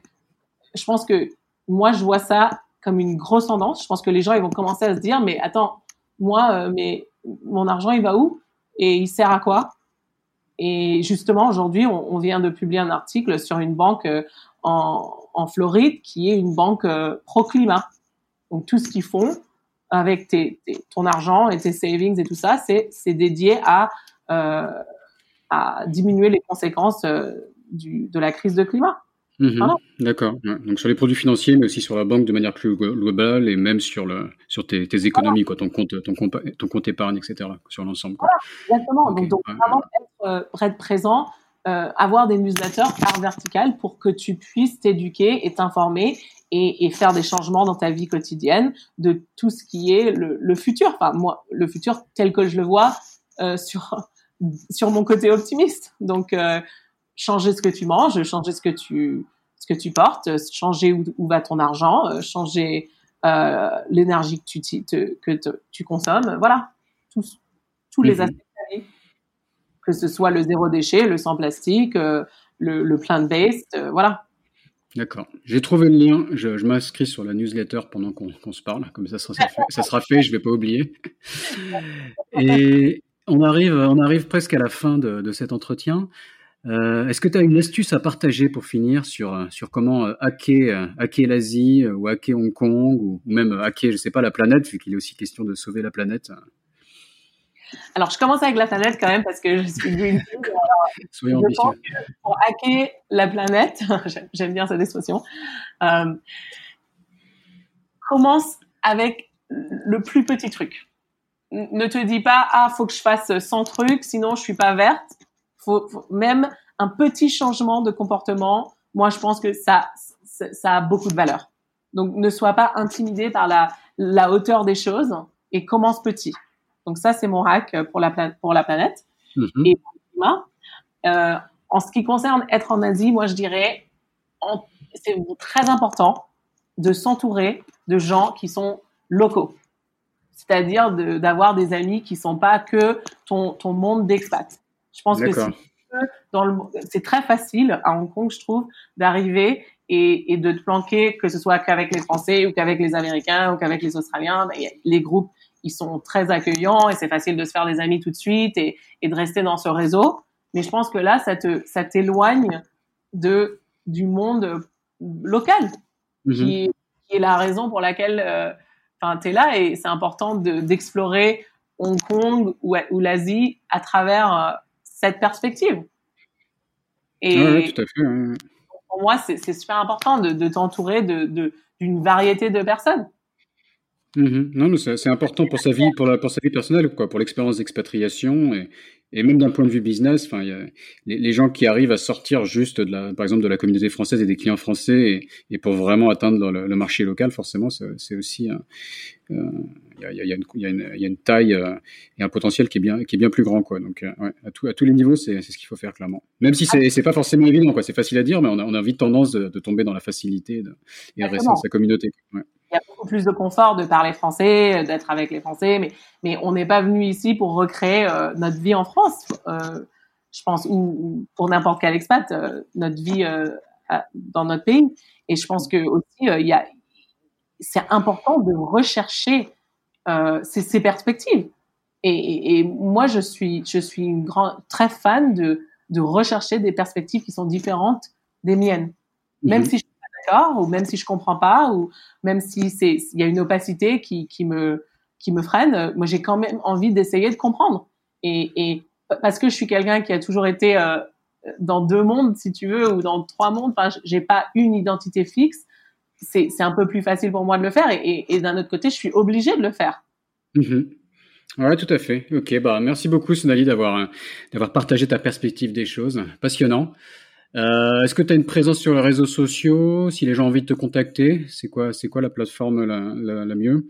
je pense que moi, je vois ça comme une grosse tendance. Je pense que les gens, ils vont commencer à se dire, mais attends, moi, euh, mais mon argent, il va où Et il sert à quoi? Et justement, aujourd'hui, on, vient de publier un article sur une banque euh, en, Floride qui est une banque euh, pro-climat. Donc, tout ce qu'ils font, avec ton argent et tes savings et tout ça, c'est dédié à, diminuer les conséquences de la crise de climat. Mhm. D'accord. Donc sur les produits financiers, mais aussi sur la banque de manière plus globale et même sur le sur tes, tes économies, quoi, ton compte ton compte ton compte épargne, etc. Sur l'ensemble. Voilà, exactement. Donc, donc vraiment être, euh, être présent, euh, avoir des newsletters par verticale pour que tu puisses t'éduquer et t'informer et, et, faire des changements dans ta vie quotidienne de tout ce qui est le, le futur. Enfin, moi, le futur tel que je le vois euh, sur sur mon côté optimiste. Donc, changer ce que tu manges, changer ce que tu ce que tu portes, changer où, où va ton argent, euh, changer euh, l'énergie que tu te, que te, tu consommes. Voilà, tous tous les mhm. aspects de vie. Que ce soit le zéro déchet, le sans plastique, euh, le, le plant-based, euh, voilà. D'accord. J'ai trouvé le lien. Je, je m'inscris sur la newsletter pendant qu'on se parle. Comme ça, ça sera fait. Ça sera fait je vais pas oublier. Et on arrive, on arrive presque à la fin de, de cet entretien. Euh, Est-ce que tu as une astuce à partager pour finir sur, sur comment euh, hacker, euh, hacker l'Asie euh, ou hacker Hong Kong ou, même hacker, je sais pas, la planète, vu qu'il est aussi question de sauver la planète? Alors, je commence avec la planète quand même parce que je suis Greenpeace. Soyons je pense que pour hacker la planète, j'aime bien cette expression, euh, commence avec le plus petit truc. Ne te dis pas ah faut que je fasse 100 trucs sinon je suis pas verte. Faut, faut même un petit changement de comportement. Moi je pense que ça ça, ça a beaucoup de valeur. Donc ne sois pas intimidé par la la hauteur des choses et commence petit. Donc ça, c'est mon hack pour la, pour la planète et pour le climat. Euh, en ce qui concerne être en Asie, moi, je dirais, c'est très important de s'entourer de gens qui sont locaux. C'est-à-dire de- d'avoir des amis qui sont pas que ton, ton monde d'expat. Je pense que tu c'est très facile à Hong Kong, je trouve, d'arriver et, et de te planquer, que ce soit qu'avec les Français ou qu'avec les Américains ou qu'avec les Australiens. Les groupes, ils sont très accueillants et c'est facile de se faire des amis tout de suite et, et de rester dans ce réseau. Mais je pense que là, ça te, ça t'éloigne de du monde local, Mhm. qui, est, qui est la raison pour laquelle, euh, enfin, t'es là et c'est important de- d'explorer Hong Kong ou, ou l'Asie à travers cette perspective. Et oui, tout à fait. pour moi, c'est super important de, de t'entourer d'une de, variété de personnes. Mmh non, c'est important pour sa vie, pour, la, pour sa vie personnelle, quoi, pour l'expérience d'expatriation et, et même d'un point de vue business, enfin, les, les, gens qui arrivent à sortir juste de la, par exemple, de la communauté française et des clients français, et, et pour vraiment atteindre le, le marché local, forcément, c'est aussi, euh, y, a, y, a une, y, a une, y, a une taille euh, et un potentiel qui est bien, qui est bien plus grand, quoi. Donc, euh, ouais, à, tout, à tous les niveaux, c'est ce qu'il faut faire clairement. Même si c'est pas forcément évident, quoi. C'est facile à dire, mais on a, on a vite tendance de, de tomber dans la facilité de, et de rester dans sa communauté. Ouais il y a beaucoup plus de confort de parler français, d'être avec les Français, mais, mais on n'est pas venu ici pour recréer euh, notre vie en France, euh, je pense, ou, pour n'importe quel expat, euh, notre vie dans notre pays. Et je pense que aussi, il y a, c'est important de rechercher ces, ces, perspectives. Et, et, moi, je suis, je suis une grande, très fan de, de rechercher des perspectives qui sont différentes des miennes. Même mm-hmm. si je ou même si je comprends pas, ou même si c'est il y a une opacité qui, qui me qui me freine, moi j'ai quand même envie d'essayer de comprendre. Et, et parce que je suis quelqu'un qui a toujours été euh, dans deux mondes, si tu veux, ou dans trois mondes. Enfin, j'ai pas une identité fixe. C'est un peu plus facile pour moi de le faire. Et, et, d'un autre côté, je suis obligée de le faire. Mm-hmm. Ouais, tout à fait. Ok, bah merci beaucoup Sonali d'avoir d'avoir partagé ta perspective des choses. Passionnant. Euh, Est-ce que tu as une présence sur les réseaux sociaux? Si les gens ont envie de te contacter, c'est quoi, c'est quoi la plateforme la, la, la, mieux?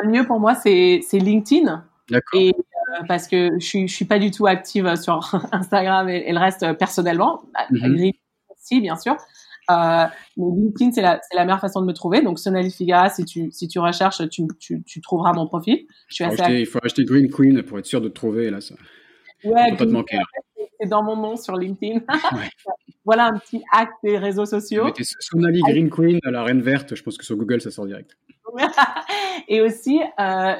La mieux pour moi, c'est LinkedIn. D'accord. Et euh, parce que je suis, je suis pas du tout active sur Instagram et, et le reste euh, personnellement. Mm -hmm. aussi, bien sûr. Euh, mais LinkedIn, c'est la, la, meilleure façon de me trouver. Donc, Sonali Figara, si tu, si tu recherches, tu, tu, tu trouveras mon profil. Je suis assez acheter, il faut acheter Green Queen pour être sûr de te trouver. Là, ça. Ouais, pas te manquer. C'est dans mon nom sur LinkedIn. ouais. voilà un petit acte des réseaux sociaux. Sonali Green Queen, la reine verte, je pense que sur Google, ça sort direct. et aussi, euh,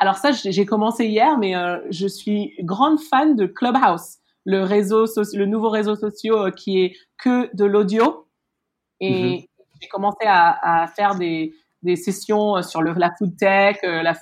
alors ça, j'ai commencé hier, mais euh, je suis grande fan de Clubhouse, le réseau, le nouveau réseau social euh, qui est que de l'audio. Et mm -hmm. j'ai commencé à, à, faire des, des sessions euh, sur le, la food tech, euh, la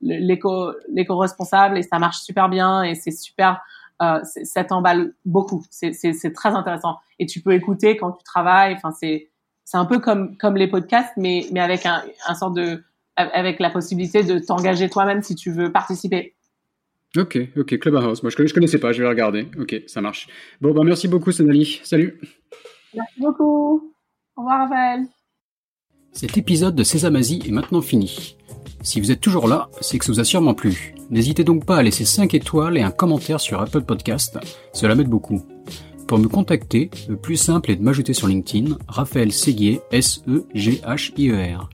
l'éco-responsable, et ça marche super bien et c'est super euh, ça t'emballe beaucoup. C'est très intéressant. Et tu peux écouter quand tu travailles. Enfin, c'est c'est un peu comme comme les podcasts, mais mais avec un, un sort de avec la possibilité de t'engager toi-même si tu veux participer. Ok, ok, Clubhouse. Moi, je, je connaissais pas, je vais regarder. Ok, ça marche. Bon, bah, merci beaucoup, Sonali. Salut. Merci beaucoup. Cet épisode de Sésamazie est maintenant fini. Si vous êtes toujours là, c'est que ça vous a sûrement plu. N'hésitez donc pas à laisser 5 étoiles et un commentaire sur Apple Podcast, cela m'aide beaucoup. Pour me contacter, le plus simple est de m'ajouter sur LinkedIn, Raphaël Séguier, S-E-G-H-I-E-R.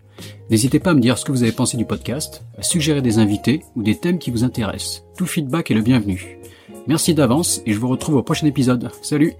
N'hésitez pas à me dire ce que vous avez pensé du podcast, à suggérer des invités ou des thèmes qui vous intéressent. Tout feedback est le bienvenu. Merci d'avance et je vous retrouve au prochain épisode. Salut